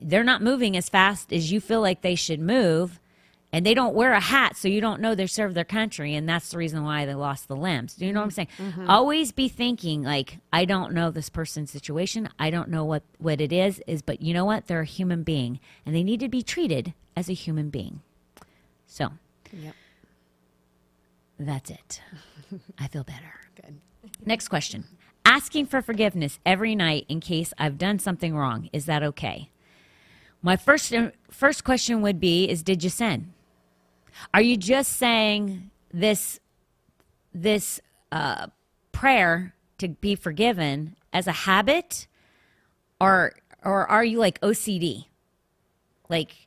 they're not moving as fast as you feel like they should move and they don't wear a hat so you don't know they serve their country and that's the reason why they lost the limbs. Do you know what i'm saying? Mm-hmm. Mm-hmm. Always be thinking like i don't know this person's situation. I don't know what what it is is but you know what? They're a human being and they need to be treated as a human being. So Yep. that's it. I feel better. Good. next question. Asking for forgiveness every night in case i've done something wrong. Is that okay? My first uh, first question would be is did you sin are you just saying this this uh, prayer to be forgiven as a habit, or or are you like OCD? Like,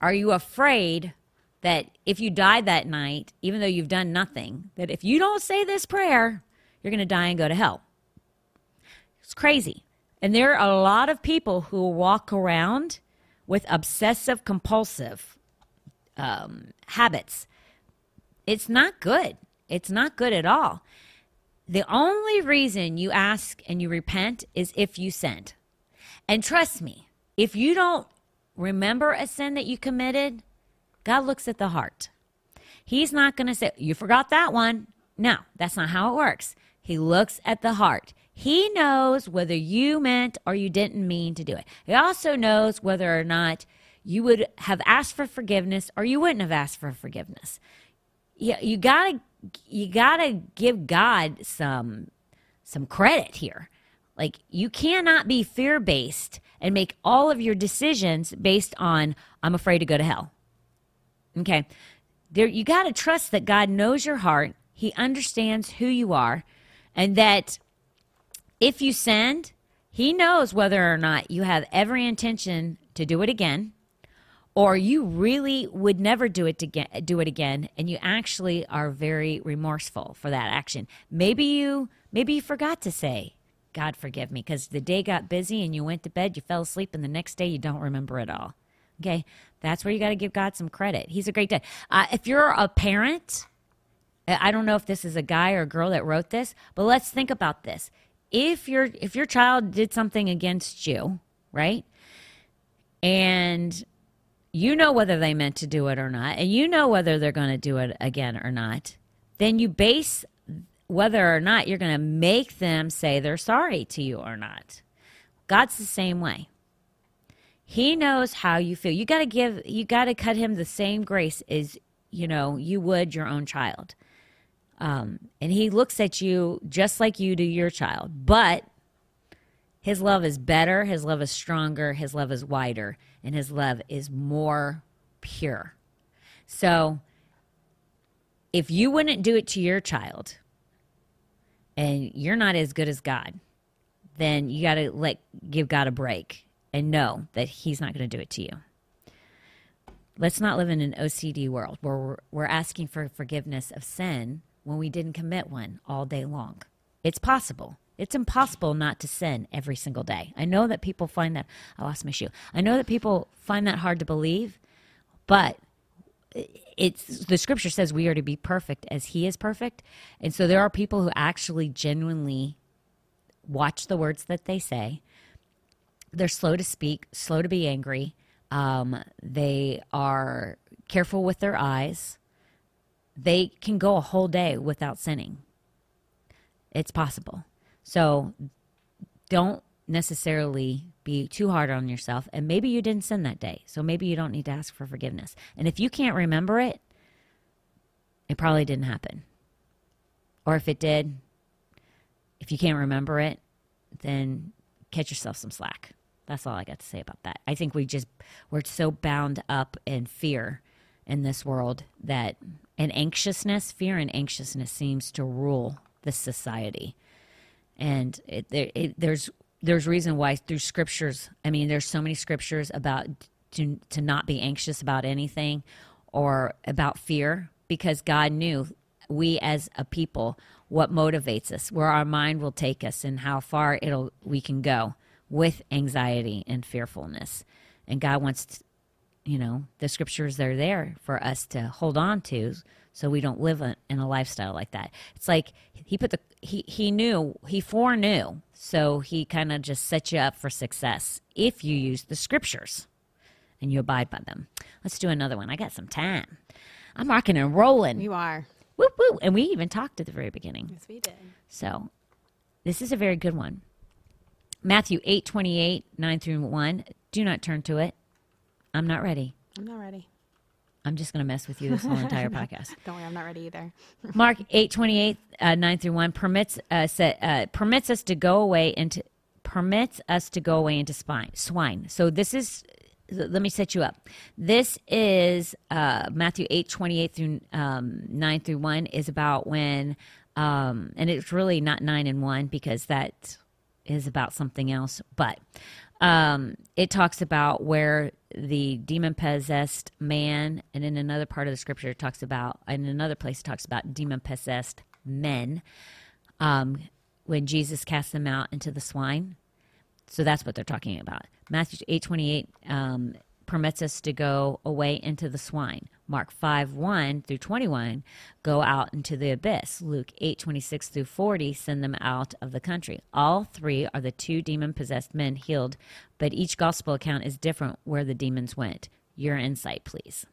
are you afraid that if you die that night, even though you've done nothing, that if you don't say this prayer, you're going to die and go to hell? It's crazy. And there are a lot of people who walk around with obsessive compulsive um, habits. It's not good. It's not good at all. The only reason you ask and you repent is if you sinned. And trust me, if you don't remember a sin that you committed, God looks at the heart. He's not going to say, You forgot that one. No, that's not how it works. He looks at the heart. He knows whether you meant or you didn't mean to do it. He also knows whether or not you would have asked for forgiveness or you wouldn't have asked for forgiveness. Yeah, you got to you got to give God some some credit here. Like you cannot be fear-based and make all of your decisions based on I'm afraid to go to hell. Okay. There you got to trust that God knows your heart. He understands who you are and that if you sinned, he knows whether or not you have every intention to do it again or you really would never do it again do it again and you actually are very remorseful for that action. Maybe you maybe you forgot to say god forgive me because the day got busy and you went to bed you fell asleep and the next day you don't remember it all. Okay? That's where you got to give god some credit. He's a great dad. Uh, if you're a parent i don't know if this is a guy or a girl that wrote this but let's think about this. If your if your child did something against you right and you know whether they meant to do it or not, and you know whether they're going to do it again or not, then you base whether or not you're going to make them say they're sorry to you or not. God's the same way. He knows how you feel. You got to give, you got to cut him the same grace as, you know, you would your own child. Um, and he looks at you just like you do your child, but his love is better, his love is stronger, his love is wider, and his love is more pure. So if you wouldn't do it to your child and you're not as good as God, then you got to let give God a break and know that he's not going to do it to you. Let's not live in an OCD world where we're, we're asking for forgiveness of sin when we didn't commit one all day long. It's possible. It's impossible not to sin every single day. I know that people find that, I lost my shoe. I know that people find that hard to believe, but it's the scripture says we are to be perfect as he is perfect. And so there are people who actually genuinely watch the words that they say. They're slow to speak, slow to be angry. Um, they are careful with their eyes. They can go a whole day without sinning. It's possible. So don't necessarily be too hard on yourself. And maybe you didn't sin that day. So maybe you don't need to ask for forgiveness. And if you can't remember it, it probably didn't happen. Or if it did, if you can't remember it, then catch yourself some slack. That's all I got to say about that. I think we just, we're so bound up in fear in this world that, and anxiousness, fear and anxiousness seems to rule this society and it, it, there's there's reason why through scriptures. I mean, there's so many scriptures about to to not be anxious about anything or about fear because God knew we as a people what motivates us, where our mind will take us, and how far it'll we can go with anxiety and fearfulness. And God wants, to, you know, the scriptures are there for us to hold on to so we don't live in a lifestyle like that. It's like he put the he he knew he foreknew, so he kind of just set you up for success if you use the scriptures and you abide by them. Let's do another one. I got some time. I'm rocking and rolling. You are. Woo woo! And we even talked at the very beginning. Yes, we did. So this is a very good one. Matthew eight twenty eight nine through one. Do not turn to it. I'm not ready. I'm not ready. I'm just going to mess with you this whole entire podcast. Don't worry, I'm not ready either. Mark eight twenty eight uh, nine through one permits uh, set, uh, permits us to go away into permits us to go away into spine, swine. So this is let me set you up. This is uh, Matthew eight twenty eight through um, nine through one is about when, um, and it's really not nine and one because that is about something else, but um, it talks about where the demon possessed man, and in another part of the scripture, it talks about, in another place, it talks about demon possessed men. Um, when Jesus cast them out into the swine. So that's what they're talking about. Matthew eight twenty eight um, permits us to go away into the swine. Mark 5 1 through 21 go out into the abyss. Luke 8 26 through 40 send them out of the country. All three are the two demon possessed men healed, but each gospel account is different where the demons went. Your insight, please.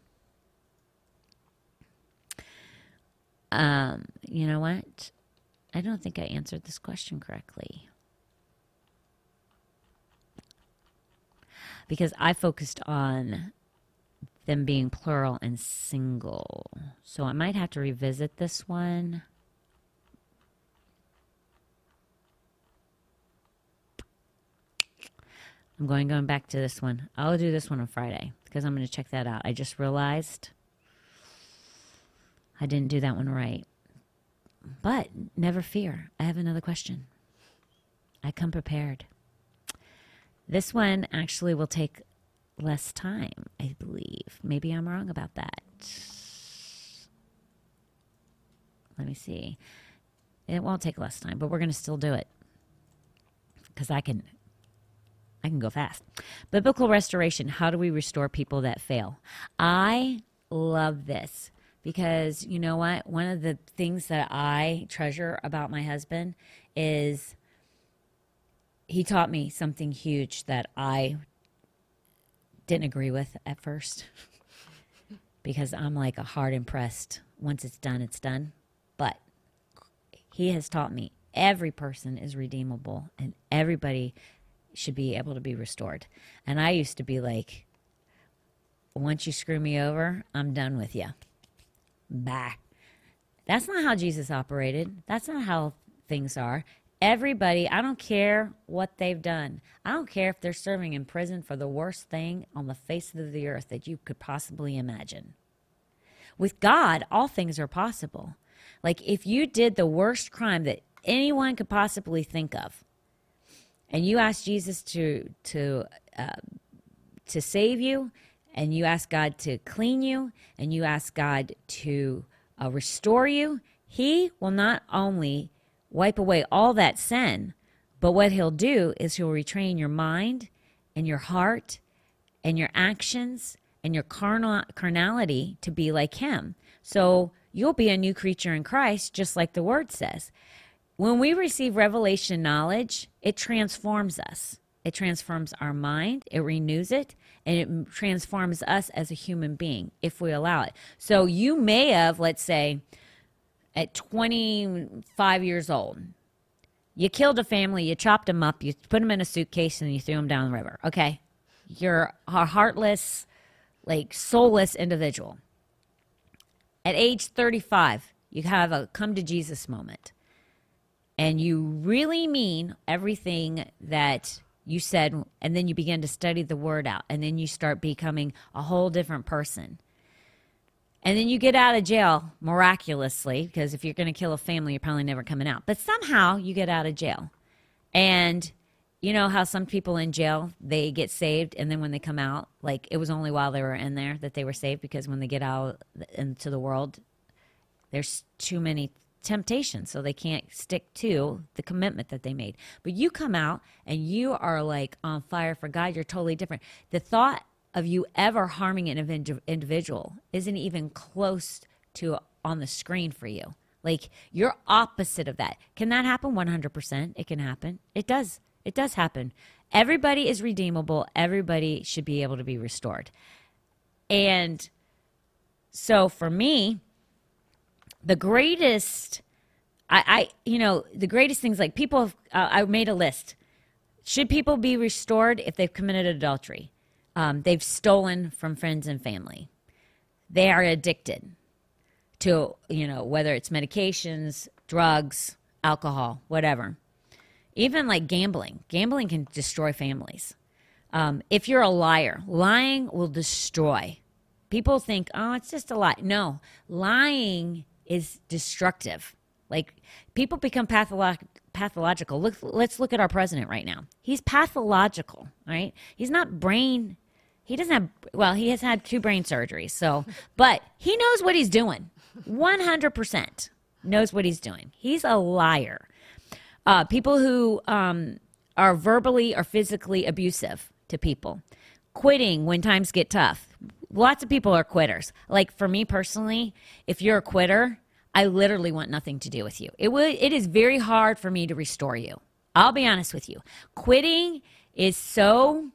Um, you know what? I don't think I answered this question correctly. Because I focused on them being plural and single. So I might have to revisit this one. I'm going going back to this one. I'll do this one on Friday because I'm going to check that out. I just realized I didn't do that one right. But never fear. I have another question. I come prepared. This one actually will take less time, I believe. Maybe I'm wrong about that. Let me see. It won't take less time, but we're going to still do it because I can I can go fast. Biblical restoration. How do we restore people that fail? I love this because you know what? One of the things that I treasure about my husband is he taught me something huge that I didn't agree with at first because I'm like a hard impressed. Once it's done, it's done. But he has taught me every person is redeemable and everybody should be able to be restored. And I used to be like, once you screw me over, I'm done with you. Bye. That's not how Jesus operated. That's not how things are. Everybody, I don't care what they've done. I don't care if they're serving in prison for the worst thing on the face of the earth that you could possibly imagine. With God, all things are possible. Like if you did the worst crime that anyone could possibly think of, and you ask Jesus to to uh, to save you, and you ask God to clean you, and you ask God to uh, restore you, He will not only wipe away all that sin. But what he'll do is he'll retrain your mind and your heart and your actions and your carnal, carnality to be like him. So you'll be a new creature in Christ, just like the word says. When we receive revelation knowledge, it transforms us. It transforms our mind, it renews it, and it transforms us as a human being if we allow it. So you may have, let's say, at 25 years old. You killed a family, you chopped them up, you put them in a suitcase, and you threw them down the river. Okay. You're a heartless, like soulless individual. At age 35, you have a come to Jesus moment. And you really mean everything that you said, and then you begin to study the word out, and then you start becoming a whole different person and then you get out of jail miraculously, because if you're going to kill a family, you're probably never coming out. But somehow you get out of jail. And you know how some people in jail, they get saved, and then when they come out, like it was only while they were in there that they were saved, because when they get out into the world, there's too many temptations, so they can't stick to the commitment that they made. But you come out and you are like on fire for God, you're totally different. The thought of you ever harming an individual isn't even close to on the screen for you. Like you're opposite of that. Can that happen? 100%. It can happen. It does. It does happen. Everybody is redeemable. Everybody should be able to be restored. And so for me, the greatest, I, I you know, the greatest things like people, have, uh, I made a list. Should people be restored if they've committed adultery? Um, they've stolen from friends and family. They are addicted to, you know, whether it's medications, drugs, alcohol, whatever. Even like gambling. Gambling can destroy families. Um, if you're a liar, lying will destroy. People think, oh, it's just a lie. No, lying is destructive. Like people become patholo- pathological. Look, let's look at our president right now. He's pathological, right? He's not brain he doesn't have, well, he has had two brain surgeries. So, but he knows what he's doing. 100% knows what he's doing. He's a liar. Uh, people who um, are verbally or physically abusive to people, quitting when times get tough. Lots of people are quitters. Like for me personally, if you're a quitter, I literally want nothing to do with you. It would it is very hard for me to restore you. I'll be honest with you. Quitting is so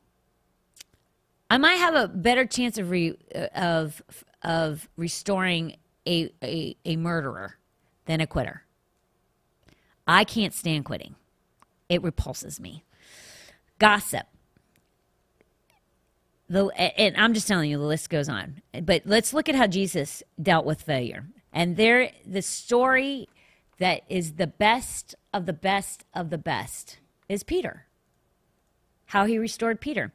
I might have a better chance of re, uh, of of restoring a, a a murderer than a quitter. I can't stand quitting. It repulses me. Gossip. the and I'm just telling you the list goes on. But let's look at how Jesus dealt with failure. And there the story that is the best of the best of the best is Peter. How he restored Peter.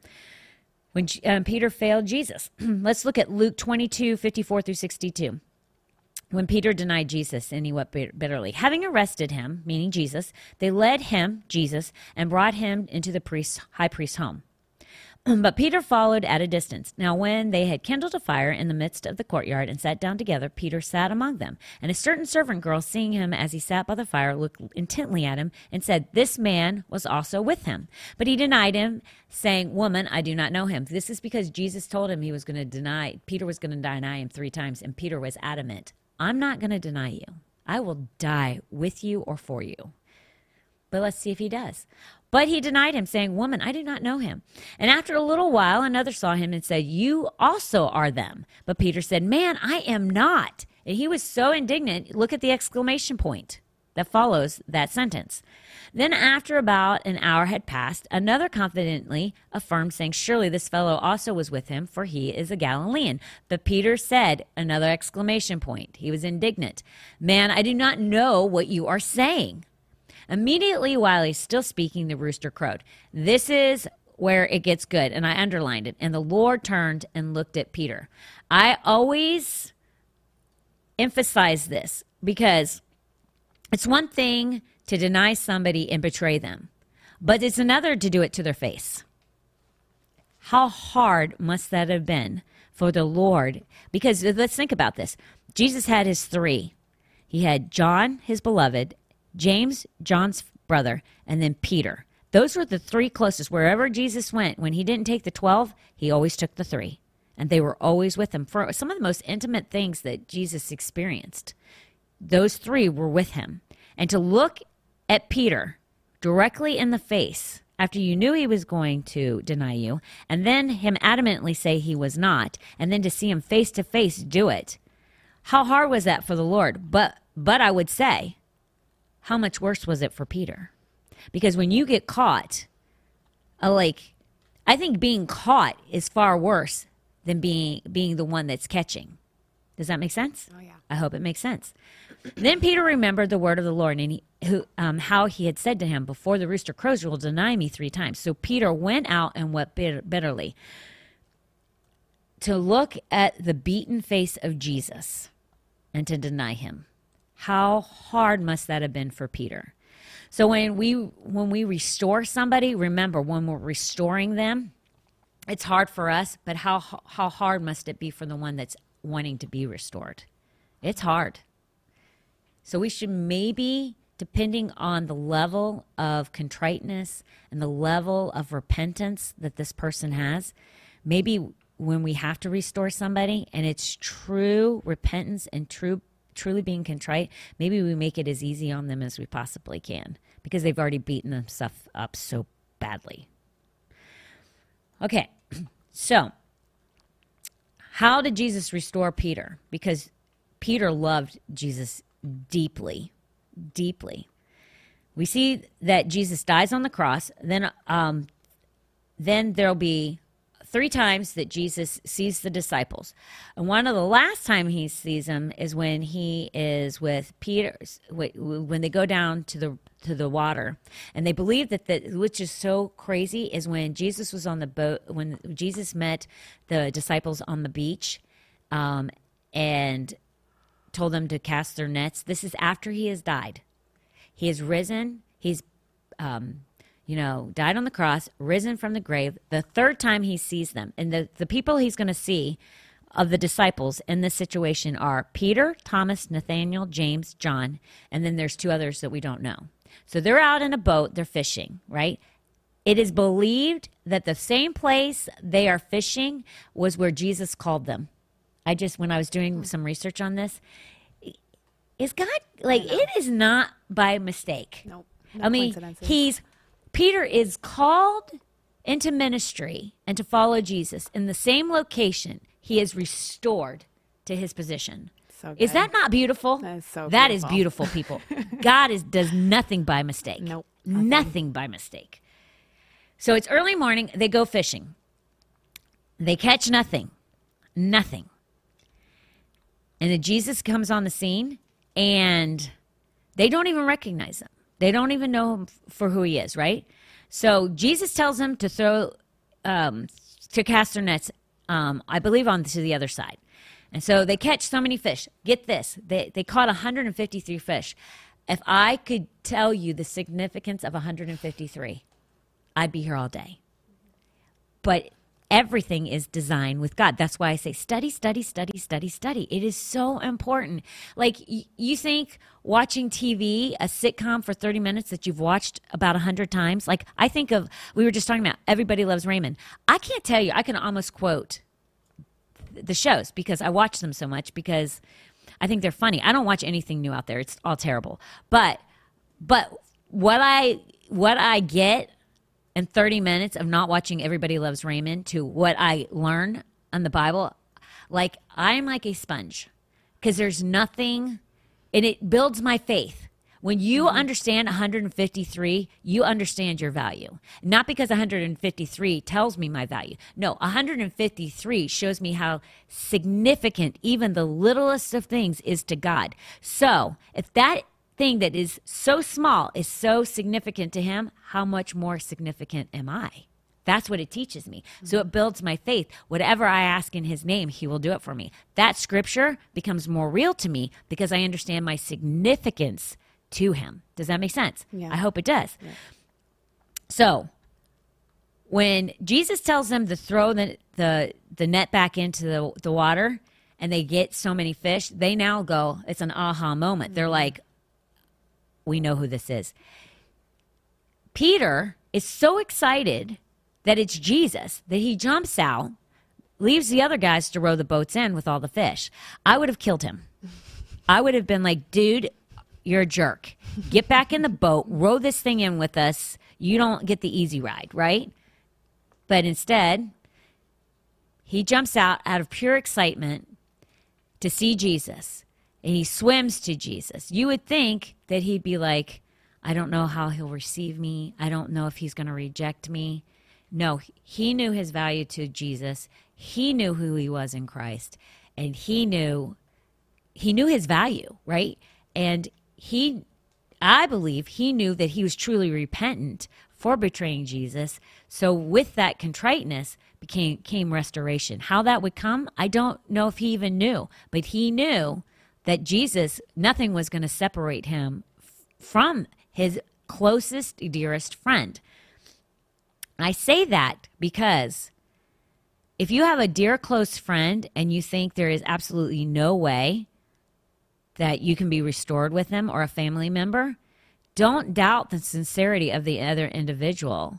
When um, Peter failed Jesus. let's look at Luke 22, 54 through 62 when Peter denied Jesus and he wept bitterly. Having arrested him, meaning Jesus, they led him, Jesus, and brought him into the priest's, high priest's home. But Peter followed at a distance. Now, when they had kindled a fire in the midst of the courtyard and sat down together, Peter sat among them. And a certain servant girl, seeing him as he sat by the fire, looked intently at him and said, This man was also with him. But he denied him, saying, Woman, I do not know him. This is because Jesus told him he was going to deny, Peter was going to deny him three times. And Peter was adamant, I'm not going to deny you. I will die with you or for you. But let's see if he does. But he denied him, saying, Woman, I do not know him. And after a little while, another saw him and said, You also are them. But Peter said, Man, I am not. And he was so indignant. Look at the exclamation point that follows that sentence. Then, after about an hour had passed, another confidently affirmed, saying, Surely this fellow also was with him, for he is a Galilean. But Peter said, another exclamation point. He was indignant, Man, I do not know what you are saying. Immediately while he's still speaking, the rooster crowed. This is where it gets good, and I underlined it. And the Lord turned and looked at Peter. I always emphasize this because it's one thing to deny somebody and betray them, but it's another to do it to their face. How hard must that have been for the Lord? Because let's think about this Jesus had his three. He had John, his beloved, James, John's brother, and then Peter. Those were the three closest. Wherever Jesus went, when he didn't take the 12, he always took the three. And they were always with him for some of the most intimate things that Jesus experienced. Those three were with him and to look at Peter directly in the face after you knew he was going to deny you, and then him adamantly say he was not, and then to see him face to face do it. How hard was that for the Lord? But but I would say, how much worse was it for Peter? Because when you get caught, like I think being caught is far worse than being being the one that's catching. Does that make sense? Oh yeah. I hope it makes sense then Peter remembered the word of the Lord and he, who, um, how he had said to him, Before the rooster crows, you will deny me three times. So Peter went out and wept bitterly to look at the beaten face of Jesus and to deny him. How hard must that have been for Peter? So when we when we restore somebody, remember when we're restoring them, it's hard for us, but how how hard must it be for the one that's wanting to be restored? It's hard. So we should maybe, depending on the level of contriteness and the level of repentance that this person has, maybe when we have to restore somebody and it's true repentance and true truly being contrite, maybe we make it as easy on them as we possibly can because they've already beaten themselves up so badly. Okay, so how did Jesus restore Peter? Because Peter loved Jesus deeply, deeply. We see that Jesus dies on the cross. Then, um, then there'll be three times that Jesus sees the disciples. And one of the last time he sees them is when he is with Peter when they go down to the to the water. And they believe that the which is so crazy is when Jesus was on the boat when Jesus met the disciples on the beach um, and told them to cast their nets. This is after he has died. He has risen. He's, um, you know, died on the cross, risen from the grave. The third time he sees them. And the, the people he's going to see of the disciples in this situation are Peter, Thomas, Nathaniel, James, John, and then there's two others that we don't know. So they're out in a boat, they're fishing, right? It is believed that the same place they are fishing was where Jesus called them. I just when I was doing some research on this, is God like it is not by mistake. Nope. No I mean, he's Peter is called into ministry and to follow Jesus in the same location. He is restored to his position. So is that not beautiful? That is so That beautiful. is beautiful, people. God is does nothing by mistake. Nope. Nothing. nothing by mistake. So it's early morning. They go fishing. They catch nothing. Nothing. And then Jesus comes on the scene and they don't even recognize him. They don't even know him for who he is, right? So Jesus tells them to throw, um, to cast their nets, um, I believe, on to the other side. And so they catch so many fish. Get this, they, they caught 153 fish. If I could tell you the significance of 153, I'd be here all day. But everything is designed with God. That's why I say study, study, study, study, study. It is so important. Like y- you think watching TV, a sitcom for 30 minutes that you've watched about 100 times, like I think of, we were just talking about Everybody Loves Raymond. I can't tell you, I can almost quote the shows because I watch them so much because I think they're funny. I don't watch anything new out there. It's all terrible. But but what I what I get in 30 minutes of not watching Everybody Loves Raymond to what I learn on the Bible, like I'm like a sponge because there's nothing and it builds my faith. When you mm-hmm. understand 153, you understand your value. Not because 153 tells me my value. No, 153 shows me how significant even the littlest of things is to God. So, if that thing that is so small is so significant to Him, how much more significant am I? That's what it teaches me. So it builds my faith. Whatever I ask in his name, he will do it for me. That scripture becomes more real to me because I understand my significance to him. Does that make sense? Yeah. I hope it does. So when Jesus tells them to throw the, the, the net back into the, the water and they get so many fish, they now go, it's an aha moment. They're mm-hmm. like, we know who this is. Peter is so excited that it's Jesus that he jumps out, leaves the other guys to row the boats in with all the fish. I would have killed him. I would have been like, dude, you're a jerk. Get back in the boat, row this thing in with us. You don't get the easy ride, right? But instead, he jumps out out of pure excitement to see Jesus and he swims to Jesus. You would think that he'd be like, I don't know how he'll receive me. I don't know if he's going to reject me. No, he knew his value to Jesus. He knew who he was in Christ and he knew he knew his value, right? And he I believe he knew that he was truly repentant for betraying Jesus. So with that contriteness became came restoration. How that would come, I don't know if he even knew, but he knew that Jesus nothing was going to separate him from his closest dearest friend. I say that because if you have a dear close friend and you think there is absolutely no way that you can be restored with them or a family member, don't doubt the sincerity of the other individual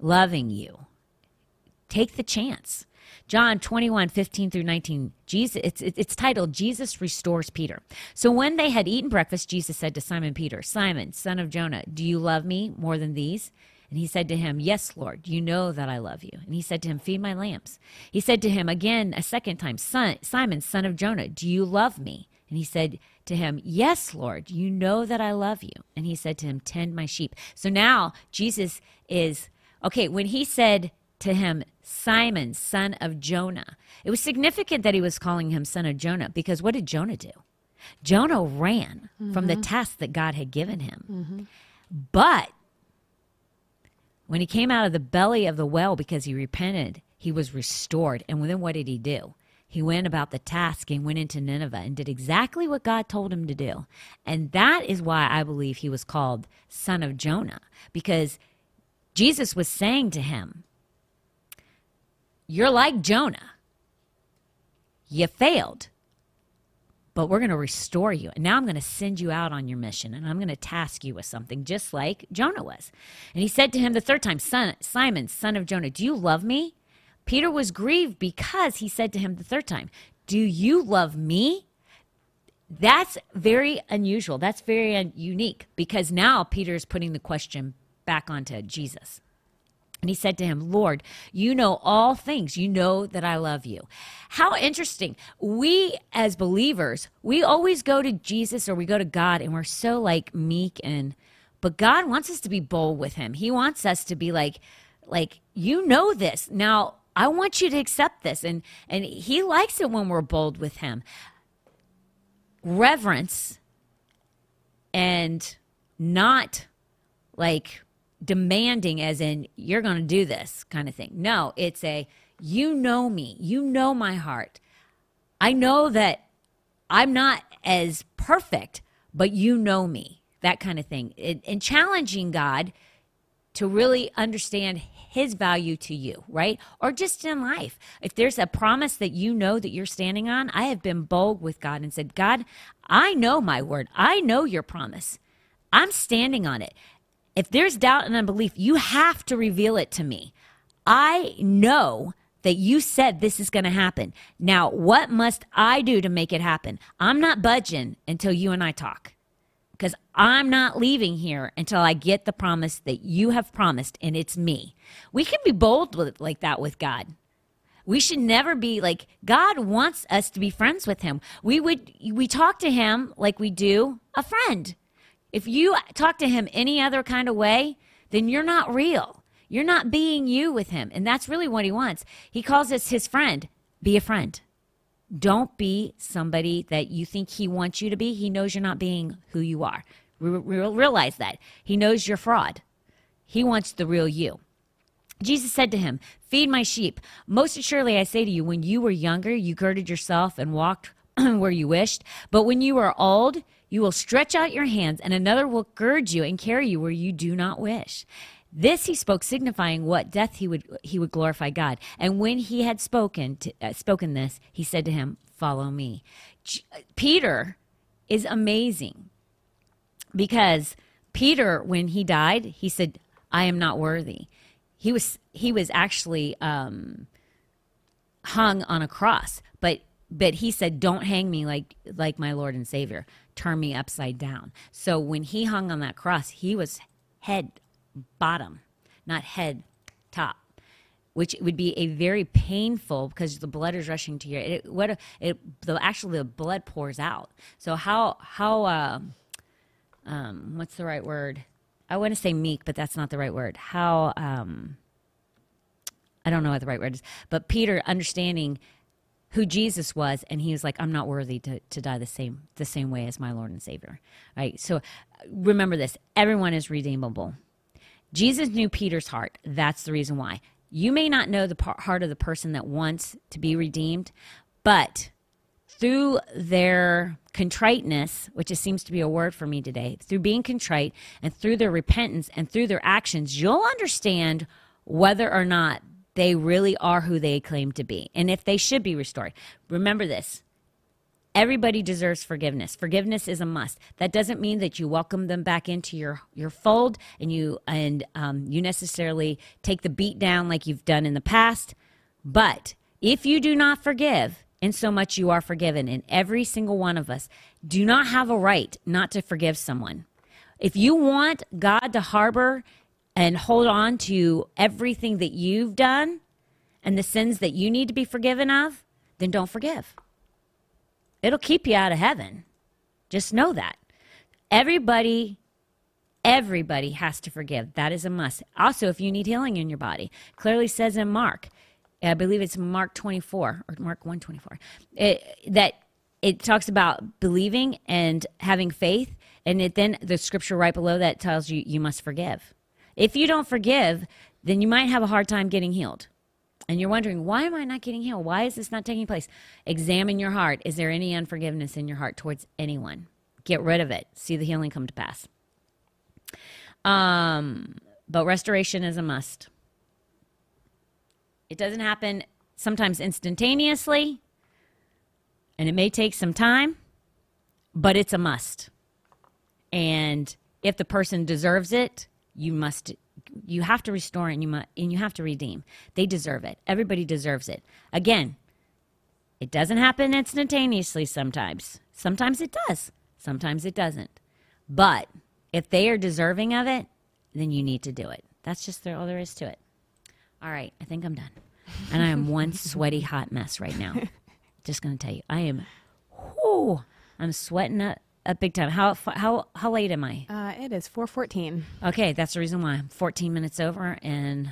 loving you. Take the chance. John 21, 15 through 19. Jesus, it's, it's titled Jesus Restores Peter. So when they had eaten breakfast, Jesus said to Simon Peter, Simon, son of Jonah, do you love me more than these? And he said to him, Yes, Lord, you know that I love you. And he said to him, Feed my lambs. He said to him again a second time, son, Simon, son of Jonah, do you love me? And he said to him, Yes, Lord, you know that I love you. And he said to him, Tend my sheep. So now Jesus is, okay, when he said to him, Simon, son of Jonah, it was significant that he was calling him son of Jonah because what did Jonah do? Jonah ran from the mm-hmm. task that God had given him. Mm-hmm. But when he came out of the belly of the well because he repented, he was restored. And then what did he do? He went about the task and went into Nineveh and did exactly what God told him to do. And that is why I believe he was called son of Jonah because Jesus was saying to him, You're like Jonah. You failed, but we're going to restore you. And now I'm going to send you out on your mission and I'm going to task you with something just like Jonah was. And he said to him the third time, Son, Simon, son of Jonah, do you love me? Peter was grieved because he said to him the third time, Do you love me? That's very unusual. That's very un- unique because now Peter is putting the question back onto Jesus. And he said to him, Lord, you know all things. You know that I love you. How interesting. We, as believers, we always go to Jesus or we go to God and we're so like meek and, but God wants us to be bold with him. He wants us to be like, like, you know this. Now, I want you to accept this. And, and he likes it when we're bold with him. Reverence and not like demanding, as in, you're going to do this kind of thing. No, it's a, you know me, you know my heart. I know that I'm not as perfect, but you know me, that kind of thing. It, and challenging God to really understand his value to you, right? Or just in life. If there's a promise that you know that you're standing on, I have been bold with God and said, God, I know my word. I know your promise. I'm standing on it. If there's doubt and unbelief, you have to reveal it to me. I know that you said this is going to happen. Now, what must I do to make it happen? I'm not budging until you and I talk because I'm not leaving here until I get the promise that you have promised, and it's me. We can be bold with, like that with God. We should never be like God wants us to be friends with Him. We would we talk to Him like we do a friend. If you talk to Him any other kind of way, then you're not real. You're not being you with Him, and that's really what He wants. He calls us His friend. Be a friend. Don't be somebody that you think he wants you to be. He knows you're not being who you are. Re- realize that. He knows you're fraud. He wants the real you. Jesus said to him, Feed my sheep. Most assuredly, I say to you, when you were younger, you girded yourself and walked where you wished. But when you are old, you will stretch out your hands, and another will gird you and carry you where you do not wish. This he spoke, signifying what death he would he would glorify God. And when he had spoken to, uh, spoken this, he said to him, "Follow me." Peter is amazing because Peter, when he died, he said, "I am not worthy." He was he was actually um, hung on a cross, but but he said, "Don't hang me like like my Lord and Savior. Turn me upside down." So when he hung on that cross, he was head bottom, not head top, which would be a very painful because the blood is rushing to your it, what it the actually the blood pours out. So how how uh, um what's the right word? I want to say meek, but that's not the right word. How um I don't know what the right word is, but Peter understanding who Jesus was, and he was like, "I'm not worthy to, to die the same the same way as my Lord and Savior." Right. So remember this: everyone is redeemable. Jesus knew Peter's heart. That's the reason why. You may not know the heart of the person that wants to be redeemed, but through their contriteness, which it seems to be a word for me today, through being contrite and through their repentance and through their actions, you'll understand whether or not they really are who they claim to be and if they should be restored. Remember this Everybody deserves forgiveness. Forgiveness is a must. That doesn't mean that you welcome them back into your your fold and you and um, you necessarily take the beat down like you've done in the past. But if you do not forgive, in so much you are forgiven, and every single one of us do not have a right not to forgive someone. If you want God to harbor and hold on to everything that you've done and the sins that you need to be forgiven of, then don't forgive. It'll keep you out of heaven. Just know that. Everybody, everybody has to forgive. That is a must. Also, if you need healing in your body, clearly says in Mark, I believe it's Mark 24 or Mark 124, it, that it talks about believing and having faith. And it, then the scripture right below that tells you you must forgive. If you don't forgive, then you might have a hard time getting healed and you're wondering, why am I not getting healed? Why is this not taking place? Examine your heart. Is there any unforgiveness in your heart towards anyone? Get rid of it. See the healing come to pass. Um, but restoration is a must. It doesn't happen sometimes instantaneously, and it may take some time, but it's a must. And if the person deserves it, you must you have to restore and you must, and you have to redeem. They deserve it. Everybody deserves it. Again, it doesn't happen instantaneously sometimes. Sometimes it does. Sometimes it doesn't. But if they are deserving of it, then you need to do it. That's just all there is to it. All right, I think I'm done. And I am one sweaty hot mess right now. Just going to tell you, I am whoo, I'm sweating up a big time. How how how late am I? Uh, it is four fourteen. Okay, that's the reason why I'm 14 minutes over, and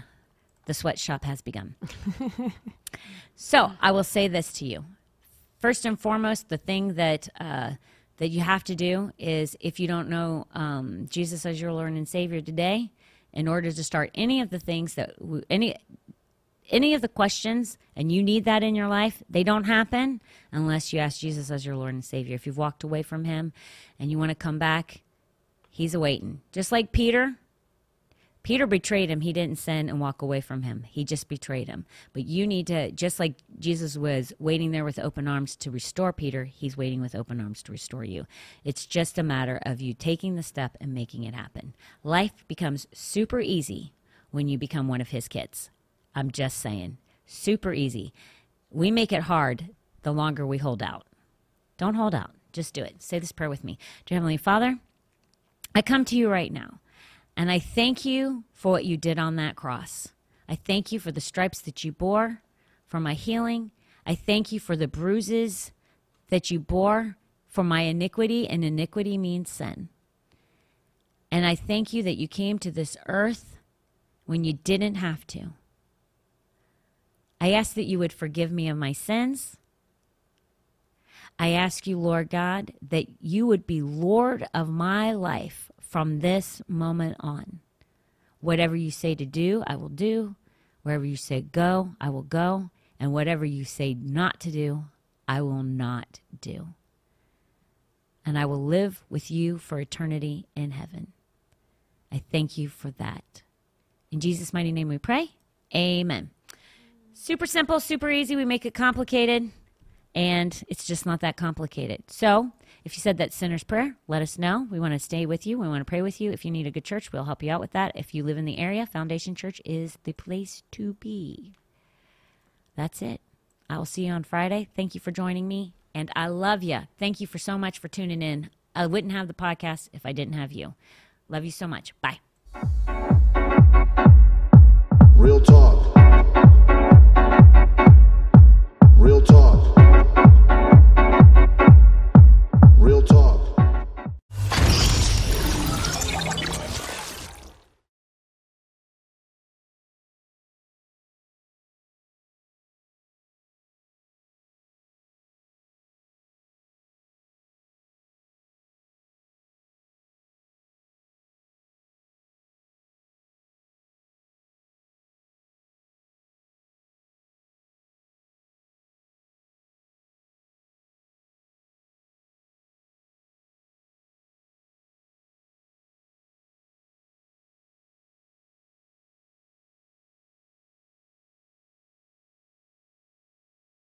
the sweatshop has begun. so I will say this to you. First and foremost, the thing that uh, that you have to do is if you don't know um, Jesus as your Lord and Savior today, in order to start any of the things that any any of the questions and you need that in your life, they don't happen unless you ask Jesus as your Lord and Savior. If you've walked away from him and you want to come back, he's awaiting. Just like Peter, Peter betrayed him. He didn't sin and walk away from him. He just betrayed him. But you need to, just like Jesus was waiting there with open arms to restore Peter, he's waiting with open arms to restore you. It's just a matter of you taking the step and making it happen. Life becomes super easy when you become one of his kids. I'm just saying. Super easy. We make it hard the longer we hold out. Don't hold out. Just do it. Say this prayer with me. Dear Heavenly Father, I come to you right now. And I thank you for what you did on that cross. I thank you for the stripes that you bore, for my healing. I thank you for the bruises that you bore for my iniquity, and iniquity means sin. And I thank you that you came to this earth when you didn't have to. I ask that you would forgive me of my sins. I ask you, Lord God, that you would be Lord of my life from this moment on. Whatever you say to do, I will do. Wherever you say go, I will go. And whatever you say not to do, I will not do. And I will live with you for eternity in heaven. I thank you for that. In Jesus' mighty name we pray. Amen. Super simple, super easy. We make it complicated, and it's just not that complicated. So, if you said that sinner's prayer, let us know. We want to stay with you. We want to pray with you. If you need a good church, we'll help you out with that. If you live in the area, Foundation Church is the place to be. That's it. I will see you on Friday. Thank you for joining me, and I love you. Thank you for so much for tuning in. I wouldn't have the podcast if I didn't have you. Love you so much. Bye. Real talk.